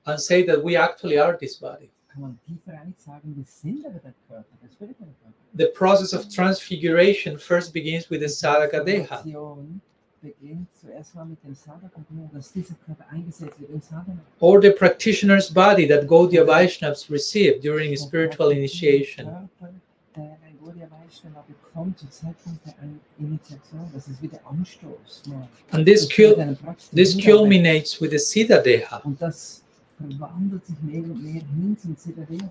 and say that we actually are this body. kann man tiefer eigentlich sagen, wir sind aber der Körper, der spirituelle Körper. The process of transfiguration first begins with the Sadhaka Deha. Transformation beginnt zuerst erstmal mit dem Sadhaka, dass dieser Körper eingesetzt wird in Sadhana. or the practitioner's body that Gaudiya Vaishnavas receive during spiritual initiation. Körper, der ein Gaudiya Vaishnava bekommt zur Zeitpunkt der Ein- Initiation, das ist wie der Anstoß. mal. And this, cul- this culminates with the Siddha Deha, verwandelt sich mehr und mehr hin zum Siddha Deha,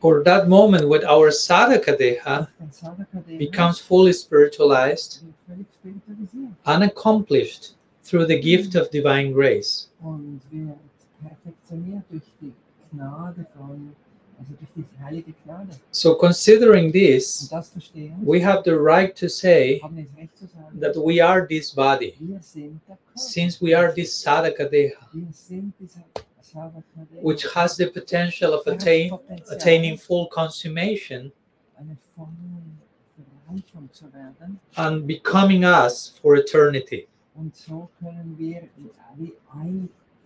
or that moment when our Sadhaka Deha Auf den Sadhaka, der becomes fully spiritualized, spiritualisiert unaccomplished through the gift of divine grace. Und wird perfektioniert durch die Gnade von, also durch die heilige Gnade. So, considering this, Und das verstehen, we have the right to say haben wir das Recht zu sagen, that we are this body, wir sind der Körper. since we are this Sadhaka Deha, Wir sind dieser Sadhaka, der which has the potential of attain, attaining full consummation eine volle Verreichung zu werden. and becoming us for eternity.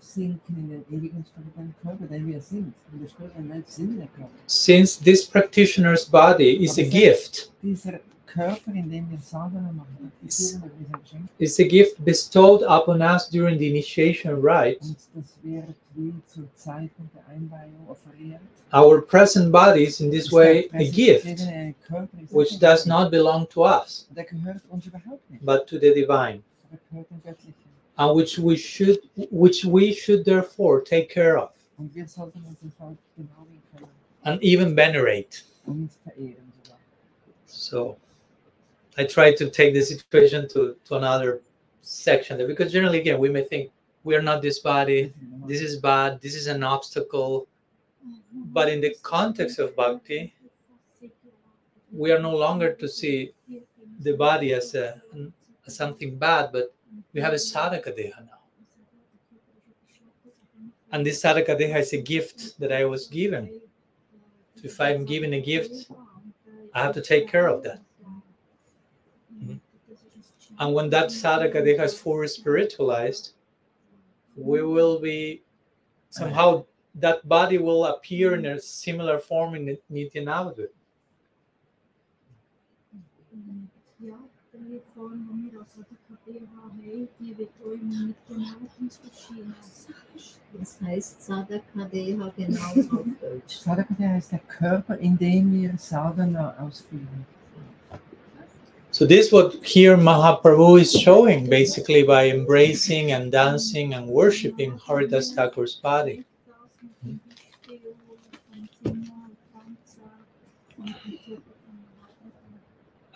Und so können wir wie einsinken in den ewigen spirituellen Körper, den wir sind. In der spirituellen Welt sind wir der Körper. Since this practitioner's body is a gift, Dieser Körper, in dem wir Sadhana machen, praktizieren wir dieser Geschenk. is a gift bestowed upon us during the initiation rite. Und das wird wie zur Zeitpunkt der Einweihung offeriert. Our present body is in this way a gift präsentierende Körper ist which does not belong to us, Der gehört uns überhaupt nicht. but to the divine, Der gehört dem Göttlichen. and which we should which we should therefore take care of Und wir sollten uns deshalb genau wie können and even venerate. und verehren sogar. So I try to take the situation to, to another section there because generally again we may think we are not this body, this is bad, this is an obstacle. But in the context of bhakti, we are no longer to see the body as a as something bad, but we have a sadhaka deha now. And this sadhaka deha is a gift that I was given. So if I'm given a gift, I have to take care of that. Mhm. And when that sadhaka deha is fully spiritualized, we will be somehow that body will appear in a similar form in the Das heißt Sadhaka Deha genau auf Deutsch. Sadhaka heißt der Körper, in dem wir Sadhana ausführen. So this is what here Mahaprabhu is showing basically by embracing and dancing and worshipping Haridas Thakur's body.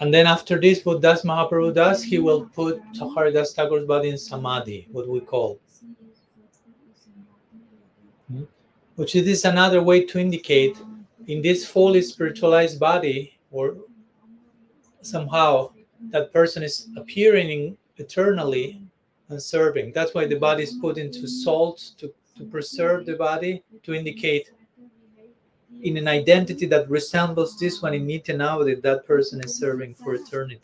And then after this, what does Mahaprabhu does? He will put Haridas Thakur's body in samadhi, what we call, hmm? which is another way to indicate in this fully spiritualized body, or somehow that person is appearing eternally and serving. That's why the body is put into salt to, to preserve the body, to indicate in an identity that resembles this one in Nitya now that person is serving for eternity.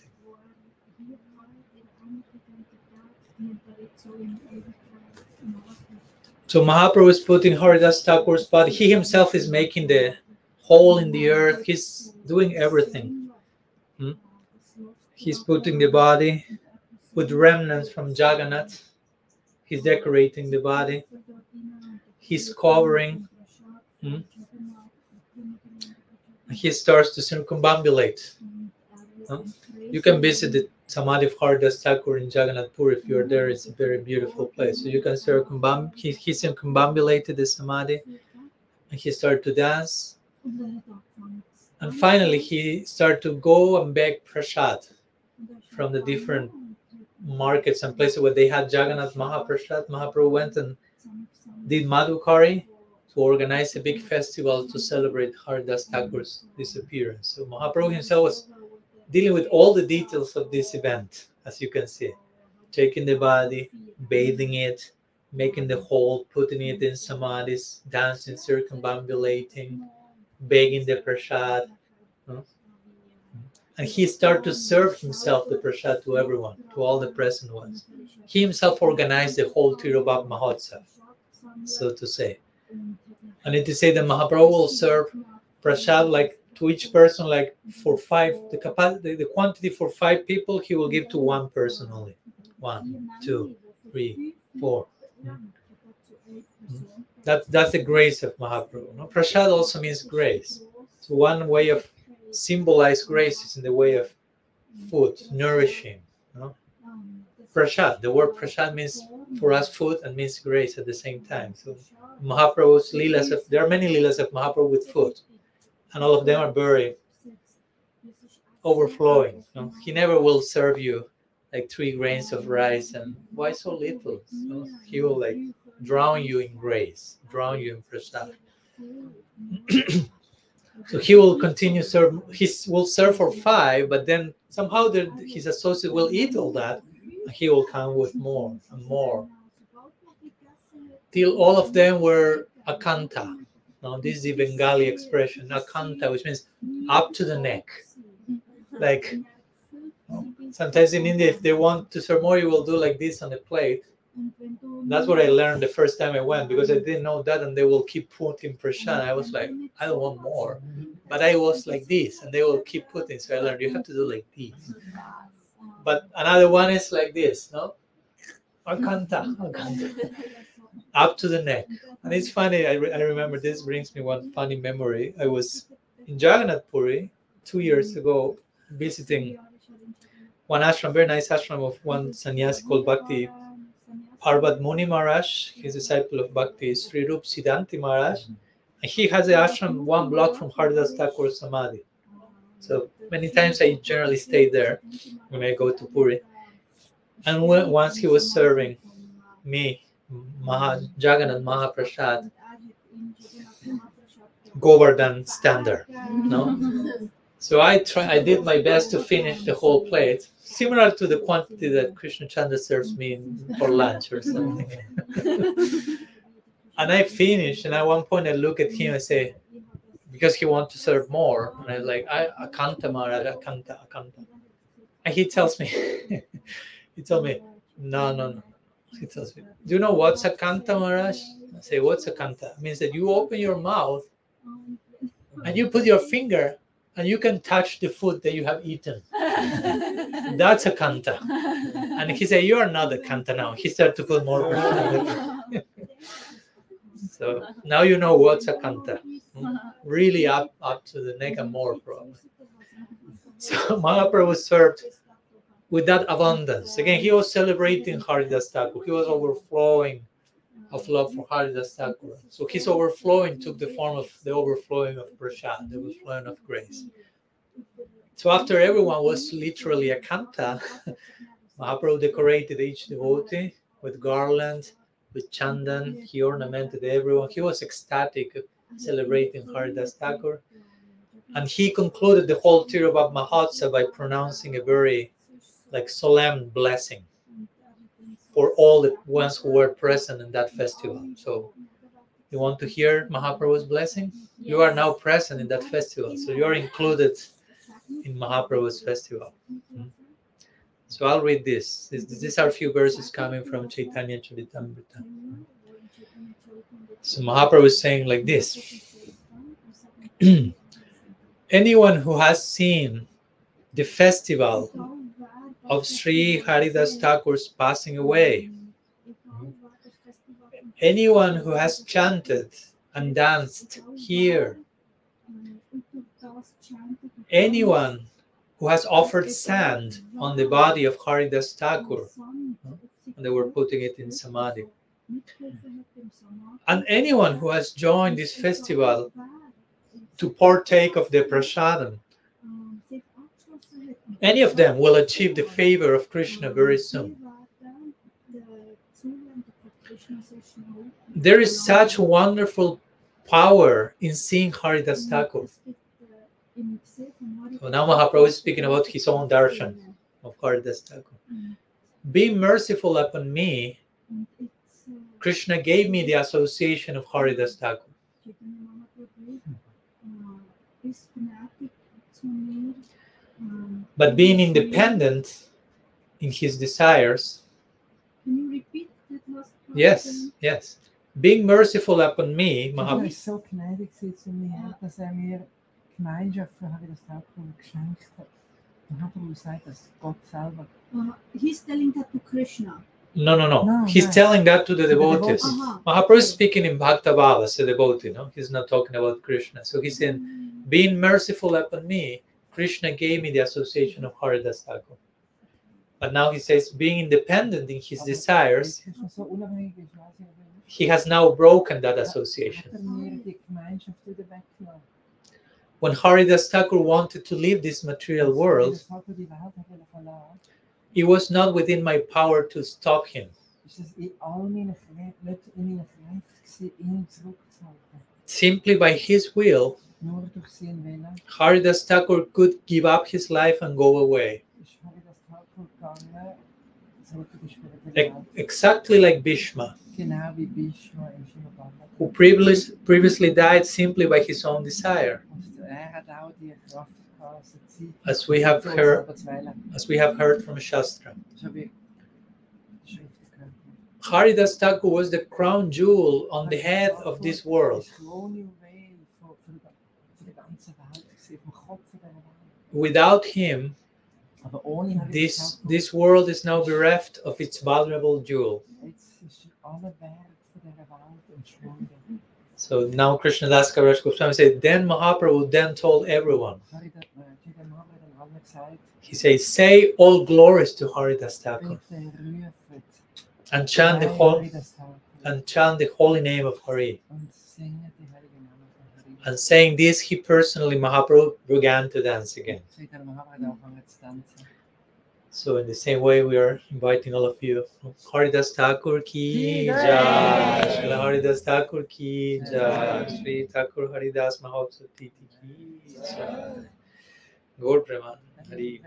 So Mahaprabhu is putting Haridas Thakur's body. He himself is making the hole in the earth. He's doing everything. Hmm? He's putting the body with remnants from Jagannath. He's decorating the body. He's covering. Hmm? He starts to circumambulate. Mm-hmm. Huh? You can visit the Samadhi of Haridas Thakur in Jagannath Puri if you're there. It's a very beautiful place. So you can circumbam. He, he circumambulated the Samadhi and he started to dance. And finally, he started to go and beg prasad from the different markets and places where they had Jagannath Mahaprasad. Mahaprabhu went and did Madhukari to organize a big festival to celebrate Haridas Thakur's disappearance. So Mahaprabhu himself was dealing with all the details of this event, as you can see, taking the body, bathing it, making the hole, putting it in samadhis, dancing, circumambulating, begging the prasad. And he started to serve himself the prasad to everyone, to all the present ones. He himself organized the whole Tirobhav Mahotsav, so to say. And to say that Mahaprabhu will serve prasad like to each person, like for five, the capacity, the quantity for five people, he will give to one person only. One, two, three, four. That, that's the grace of Mahaprabhu. No? Prasad also means grace. So one way of symbolize grace is in the way of food, nourishing. No? The word prasad means for us food and means grace at the same time. So Mahaprabhu's leelas of there are many leelas of Mahaprabhu with food, and all of them are very overflowing. No? He never will serve you like three grains of rice and why so little? So he will like drown you in grace, drown you in prasad. so he will continue serve. He will serve for five, but then somehow the, his associate will eat all that. And he will come with more and more till all of them were akanta. Now this is the Bengali expression akanta, which means up to the neck. Like sometimes in India, if they want to serve more, you will do like this on the plate. That's what I learned the first time I went because I didn't know that, and they will keep putting prashad. I was like, I don't want more, but I was like this, and they will keep putting. So I learned you have to do like this. But another one is like this, no? Akanta, akanta, up to the neck. And it's funny. I, re- I remember this brings me one funny memory. I was in Jagannath Puri two years ago visiting one ashram, very nice ashram of one sannyasi called Bhakti Parvat Muni Maharaj, he's a disciple of Bhakti Sri Rup Siddhanti Maharaj. And he has a ashram one block from Haridas Thakur Samadhi. So many times I generally stay there when I go to Puri. And when, once he was serving me, Maha, Jagannath Mahaprasad, Govardhan standard. No? So I try. I did my best to finish the whole plate, similar to the quantity that Krishna Chandra serves me for lunch or something. and I finished, and at one point I look at him and say, because he wants to serve more, and I like, I akanta Maharaj, akanta, akanta. And he tells me, he told me, no, no, no. Do you know what's akanta Maharaj? I say, what's akanta? It means that you open your mouth and you put your finger and you can touch the food that you have eaten. That's a kanta. And he said, You are not a kanta now. He started to put more pressure. so now you know what's a kanta. Really up up to the neck and more probably. So Mahaprabhu was served with that abundance. Again, he was celebrating Haridas Thakur. He was overflowing of love for Haridas Thakur. So his overflowing took the form of the overflowing of prashad, the overflowing of grace. So after everyone was literally a kanta, Mahaprabhu decorated each devotee with garland, with chandan. He ornamented everyone. He was ecstatic celebrating Haridas Thakur. And he concluded the whole Tirobhav Mahotsav by pronouncing a very like solemn blessing for all the ones who were present in that festival. So you want to hear Mahaprabhu's blessing? You are now present in that festival. So you're included in Mahaprabhu's festival. Mm. So I'll read this. This- These are a few verses coming from Chaitanya Charitamrita. So Mahaprabhu is saying like this Anyone who has seen the festival of Sri Haridas Thakur's passing away, anyone who has chanted and danced here, anyone who has offered sand on the body of Haridas Thakur, and they were putting it in Samadhi, and anyone who has joined this festival to partake of the prasadam, any of them will achieve the favor of Krishna very soon. There is such wonderful power in seeing Haridas Thakur. So now Mahaprabhu is speaking about his own darshan of Haridas Thakur. Be merciful upon me. Krishna gave me the association of Haridas Thakur. Hmm. But being independent in his desires, Can you repeat that last part yes, yes. Being merciful upon me, Du Mahaprabhu. bist so gnädig gewesen zu mir, dass er mir Gemeinschaft für Haridas Thakur geschenkt hat. Mahaprabhu sagt, dass Gott selber Uh, he's telling that to Krishna. No, no, no. No, He's no. telling that to the To the devotees. devotees. Uh-huh. Mahaprabhu is speaking in Bhakta Bhava as a devotee, no? He's not talking about Krishna. So he's saying, being merciful upon me, Krishna gave me the association of Haridas Thakur. But now he says, being independent in his desires, he has now broken that association. When Haridas Thakur wanted to leave this material world, it was not within my power to stop him. Simply by his will, Haridas Thakur could give up his life and go away. ist Haridas Thakur gegangen, zurück in die spirituelle E- Welt. exactly like Bhishma, Genau wie Bhishma im Shimabala. who previously, died simply by his own desire. Und hat auch die Kraft gehabt, so Zeit As we have heard- selber zu wählen. as we have heard from Shastra. So wie die Schrift gehört. Haridas Thakur was the crown jewel on the head of this world. Das Krone Juwel von, von, der, von der ganzen Welt, gewesen, vom Kopf von dieser Welt. Without him, Aber ohne Haridas this this world is now bereft of its vulnerable jewel. jetzt ist aller Wert von dieser Welt entschwunden. So now Krishnadas Kaviraj Goswami said, then Mahaprabhu then told everyone. Haridas, er äh, Chaitanya Mahaprabhu hat dann allen gesagt, He says, say all glories to Haridas Thakur and chant the whole and chant the holy name of Hari. und singet die heilige Namen von Hari. And saying this, he personally Mahaprabhu began to dance again. Chaitanya Mahaprabhu hat angefangen zu tanzen. So in the same way, we are inviting all of you. Haridas Thakur ki jai. Srila Haridas Thakur ki jai. Sri Thakur Haridas Mahotsav Titi ki jai. Gaur Preman. Hari.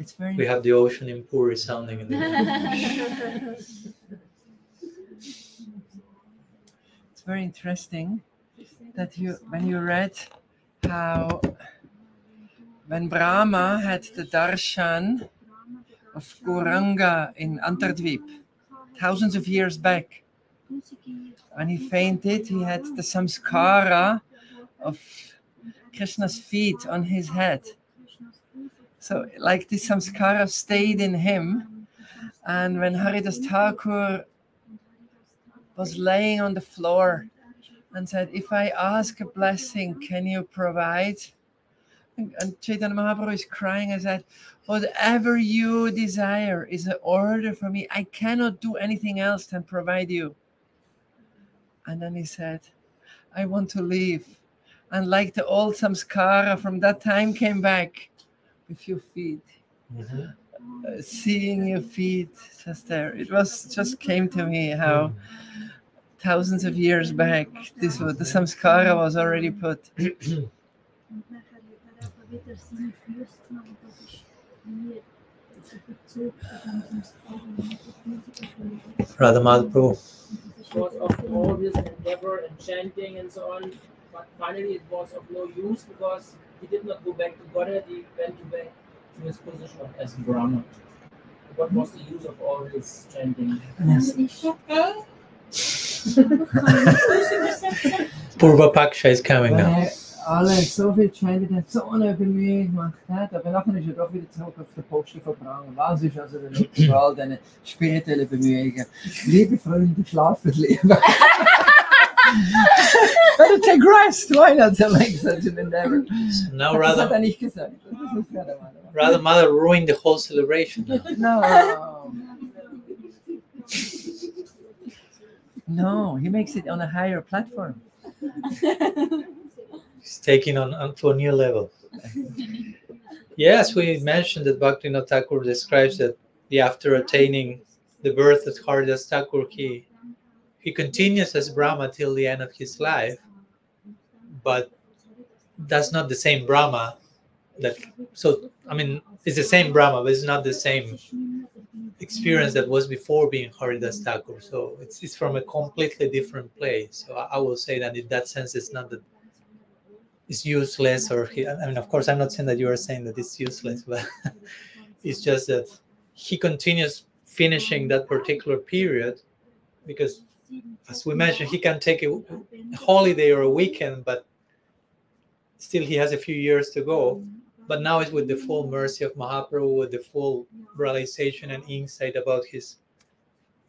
It's very We have the ocean in Puri sounding in the. It's very interesting that you, when you read how when Brahma had the darshan of Gauranga in Antardvip thousands of years back, when he fainted, he had the samskara of Krishna's feet on his head. So, like this samskara stayed in him, and when Haridas Thakur was laying on the floor and said, If I ask a blessing, can you provide? And, Chaitanya Mahaprabhu is crying and said, Whatever you desire is an order for me. I cannot do anything else than provide you. And then he said, I want to leave. And like the old samskara from that time came back with your feet Mhm. uh, seeing your feet just there it was just came to me how thousands of years back this was the samskara was already put Und nachher hat aber wieder seine Füße genommen, das ist mir so Bezug zu dem Augen und die Füße gefunden. Radha Madhaprabhu. Because of all this endeavor and chanting and so on, but finally it was of no use because he did not go back to Godhead, he went to back to his position as Brahma. What was the use of all this chanting? Purva Paksha is coming now. er alle so viel chanted hat, so eine Bemühung gemacht hat, aber nachher ist er doch wieder zurück auf den Posten verbrannt. Was ist also der Nutzen all diesen spirituellen Bemühungen? Liebe Freunde, schlafen lieber. Better take rest, why not to make such an endeavor? So now das hat Radha, er nicht gesagt. Das ist gerade meine Meinung. Radha Mother ruined the whole celebration. now. No. no he makes it on a higher platform He's taking on, on to a new level. yes, we mentioned that Bhaktivinoda Thakur describes that the, after attaining the birth of Haridas Thakur, he, he continues as Brahma till the end of his life, but that's not the same Brahma. That so I mean it's the same Brahma, but it's not the same experience that was before being Haridas Thakur. So it's, it's from a completely different place. So I, I will say that in that sense, it's not that it's useless or he, I mean, of course, I'm not saying that you are saying that it's useless, but it's just that he continues finishing that particular period because as we mentioned, he can take a, holiday or a weekend, but still he has a few years to go. But now it's with the full mercy of Mahaprabhu, with the full realization and insight about his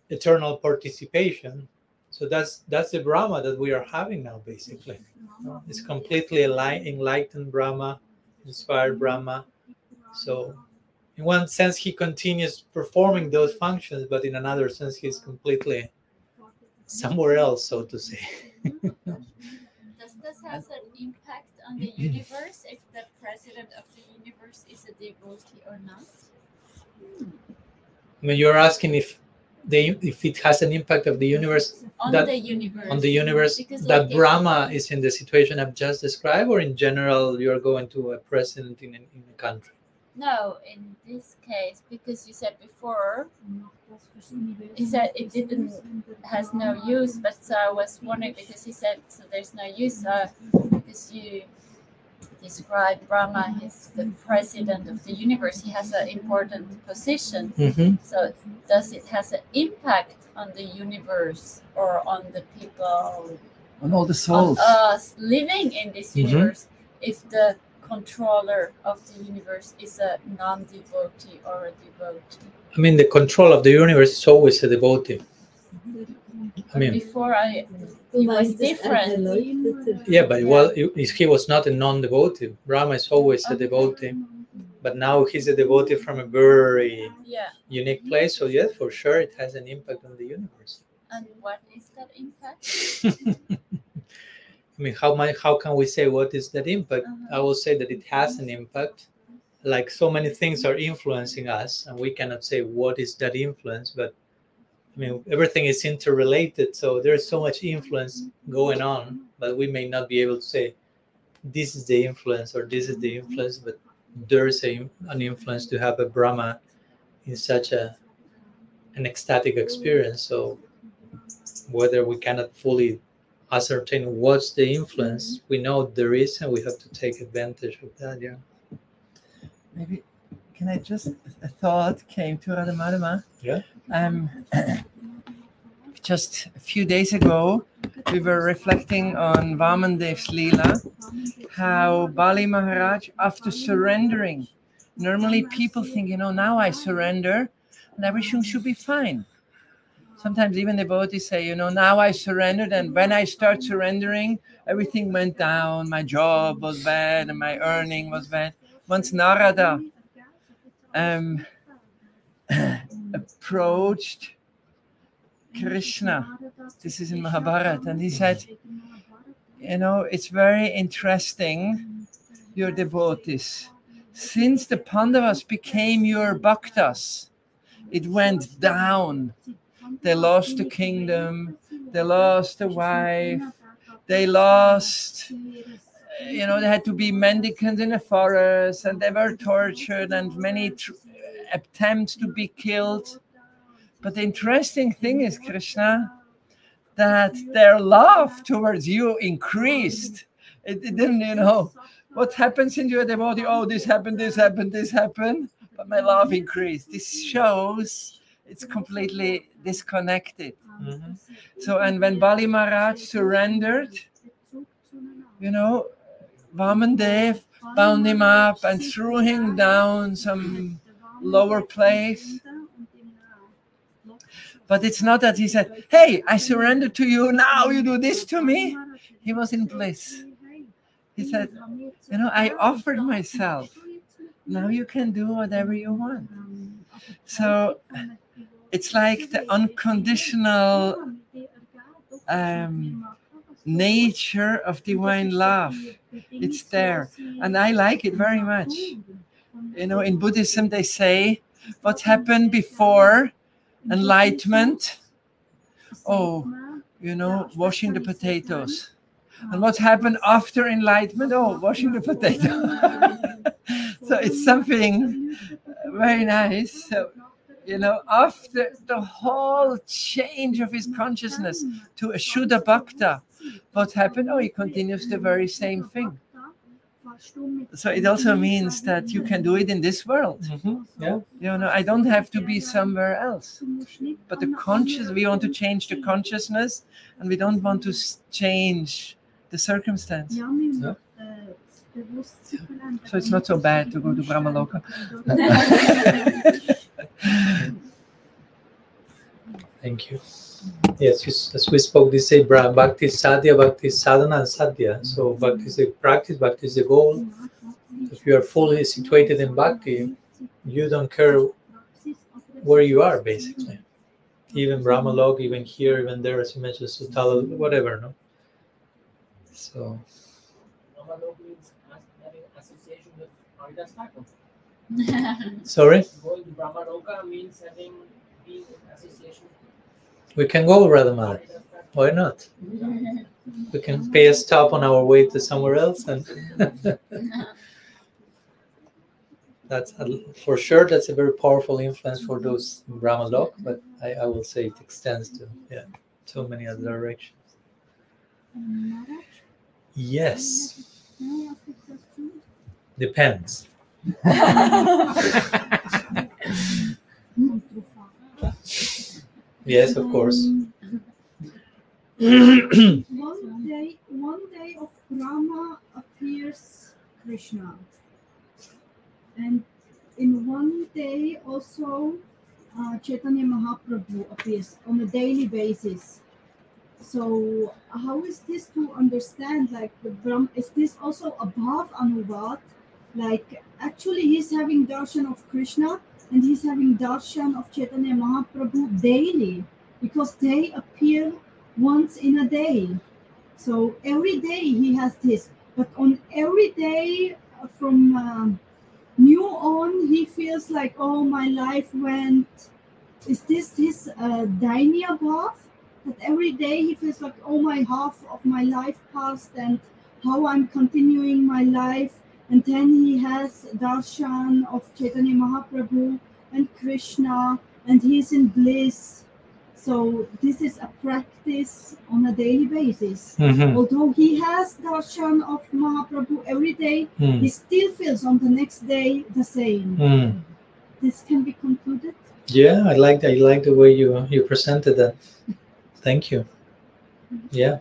eternal participation. So that's that's the Brahma that we are having now, basically. It's completely enlightened Brahma, inspired Brahma. So, in one sense, he continues performing those functions, but in another sense, he's completely somewhere else, so to say. Does this have an impact on the universe if the president of the universe is a devotee or not? Hmm. I mean, you're asking if they if it has an impact of the universe On That- the universe. on the universe Because, that like, Brahma is in the situation I've just described, or in general, you're going to a president in, in a country. No, in this case, because you said before He said it didn't has no use, but so I was wondering because he said so there's no use uh, because you described Brahma as the president of the universe. He has an important position. Mm-hmm. So does it has an impact on the universe or on the people On all the on souls. us living in this Mhm. universe if the controller of the universe is a non-devotee or a devotee? I mean, the control of the universe is always a devotee. I mean, Before I it was different. yeah, but well, if he was not a non-devotee, Brahma is always a devotee. But now he's a devotee from a very Yeah. unique place. So yes, for sure, it has an impact on the universe. And what is that impact? I mean, how much? How can we say what is that impact? Uh-huh. I will say that it has an impact. Like so many things are influencing us, and we cannot say what is that influence. But I mean, everything is interrelated, so there's so much influence going on, but we may not be able to say this is the influence or this is the influence. But there's a, an influence to have a Brahma in such a an ecstatic experience. So whether we cannot fully ascertain what's the influence, we know there is, and we have to take advantage of that. Yeah. Maybe can I just a thought came to Radha Madama? Yeah. Um just a few days ago we were reflecting on Vamandev's Leela, how Bali Maharaj, after surrendering, normally people think, you know, now I surrender and everything should be fine. Sometimes even devotees say, you know, now I surrendered, and when I start surrendering, everything went down. My job was bad and my earning was bad. Once Narada um, approached Krishna, this is in Mahabharata, and he said, You know, it's very interesting, your devotees. Since the Pandavas became your bhaktas, it went down. They lost the kingdom, they lost the wife, they lost, you know, they had to be mendicants in the forest, and they were tortured, and many tr- attempts to be killed. But the interesting thing is, Krishna, that their love towards you increased. It, it didn't, you know, what happens in your devotee? Oh, this happened, this happened, this happened, but my love increased. This shows it's completely disconnected. Mhm. So, and when Bali Maharaj surrendered, you know, Vamandev bound him up and threw him down some lower place. But it's not that he said, Hey, I surrender to you, now you do this to me. He was in bliss. He said, You know, I offered myself. Now you can do whatever you want. So it's like the unconditional um, nature of divine love. It's there. And I like it very much. You know, in Buddhism, they say what happened before enlightenment. Oh, you know, washing the potatoes. And what happened after enlightenment? Oh, washing the potato. so it's something very nice. So, you know, after the whole change of his consciousness to a Shuddha Bhakta, what happened? Oh, he continues the very same thing. So it also means that you can do it in this world. Mhm, Yeah. You know, I don't have to be somewhere else. But the conscious, we want to change the consciousness, and we don't want to change the circumstance. Ja, men, Ja. bewusstsein verändern. So it's not so bad to go to Brahmaloka. Thank you. Yes, as- we spoke, they say Bra- Bhakti Sadhya, Bhakti Sadhana, and Sadhya. So Bhakti is the practice, Bhakti is the goal. If you are fully situated in Bhakti, you don't care where you are, basically. Even Brahmalok, even here, even there, as you mentioned, Sutala, whatever, no? So, Brahmalok means association with Thakur. sorry, Going to Brahmaloka means having in association we can go. Haridas Why not? We can pay a stop on our way to somewhere else and that's a, for sure that's a very powerful influence for those in Brahmalok, but I, I will say it extends to yeah so many other directions. Yes, depends. Yes, of course. One day, one day of Brahma appears Krishna, and in one day also uh, Chaitanya Mahaprabhu appears on a daily basis. So how is this to understand? Like the Brahm, is this also above Anuvad? Like actually, he's having darshan of Krishna and he's having darshan of Chaitanya Mahaprabhu daily because they appear once in a day. So every day he has this, but on every day uh, from um, new on, he feels like, oh, my life went. Is this his uh, Dainya path? That every day he feels like, oh, my half of my life passed, and how I'm continuing my life. And then he has darshan of Chaitanya Mahaprabhu and Krishna, and he's in bliss. So this is a practice on a daily basis. Mhm. Although he has darshan of Mahaprabhu every day, Mm. he still feels on the next day the same. Mm. This can be concluded. Yeah, I like I like the way you you presented that. Thank you. Yeah,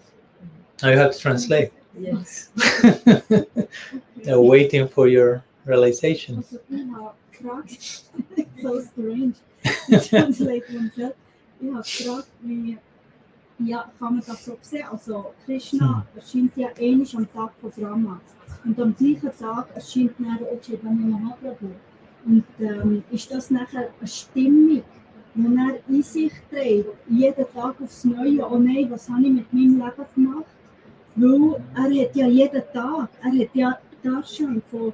you have to translate. Yes. They're waiting for your realization. Also, ich habe gefragt, so strange, to translate oneself. Ich habe gefragt, wie ja, kann man das so sehen? Also Krishna erscheint ja ähnlich am Tag von Brahma. Und am gleichen Tag erscheint nachher Chaitanya Mahaprabhu. Und ähm, ist das nachher eine Stimmung, die er in sich trägt, jeden Tag aufs Neue, oh nein, was habe ich mit meinem Leben gemacht? Weil er hat ja jeden Tag, er hat ja Darshan von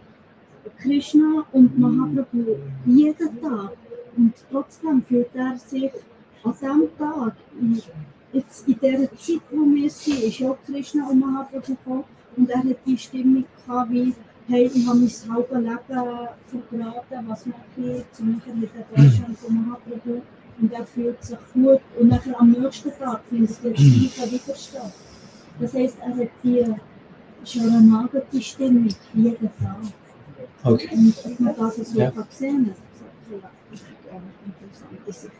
Krishna und Mahaprabhu jeden Tag. Und trotzdem fühlt er sich an diesem Tag, jetzt in dieser Zeit, wo wir sind, ist auch Krishna und Mahaprabhu gekommen und er hat die Stimmung gehabt, wie, hey, ich habe mein halbes Leben verbraten, was mache ich jetzt? Und mit der Darshan von Mahaprabhu und er fühlt sich gut und nachher am nächsten Tag findet er das Gleiche wieder statt. Das heisst, hat die Sharanagati-Stimmung jeden Tag. Okay. Und ob man das so Ja. kann sehen kann. Ja, das ist auch interessant. Das ist-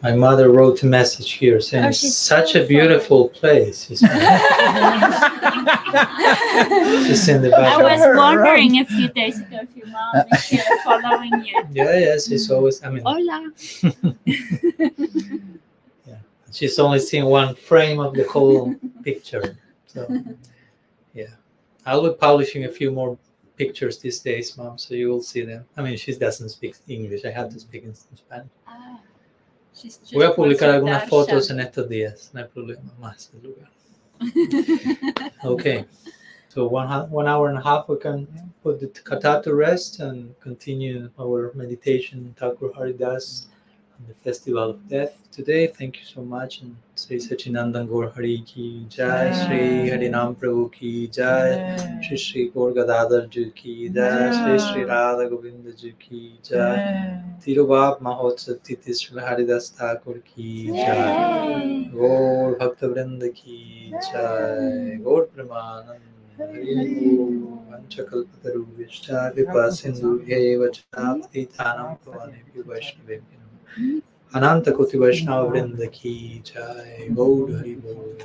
My mother wrote a message here saying, Oh, "Such so a beautiful place." She. She's in the I was wondering a few days ago if your mom is here following you. Yeah, yes, she's always. I mean, Hola. she's only seen one frame of the whole picture. So, yeah, I'll be publishing a few more pictures these days, mom, so you will see them. I mean, she doesn't speak English. I have to speak in Spanish. Ah, Voy a publicar algunas fotos en estos días. No hay problema más del lugar. Okay. So one one hour and a half, we can put the katha to rest and continue our meditation. Thakur Haridas on the festival of death today. Thank you so much, and Sri Sachinandan Gaur Hari ki jai, yeah. Sri Harinam Prabhu ki jai, yeah. Sri Sri Gaur Gadadhar ji ki jai, yeah. Sri Sri Radha Govinda ji ki jai, yeah. Tirubab Mahotsav Tithi Sri Haridas Thakur ki jai. Yay. गौर भक्त वृंद की जय गौर प्रमानंद वञ्चकल्पतरुभ्यश्च कृपा सिन्धुभ्यैव च पतितानां भवानेभ्यो वैष्णवेभ्यो अनंत कोटि वैष्णव वृंद की जय गौर हरि बोल।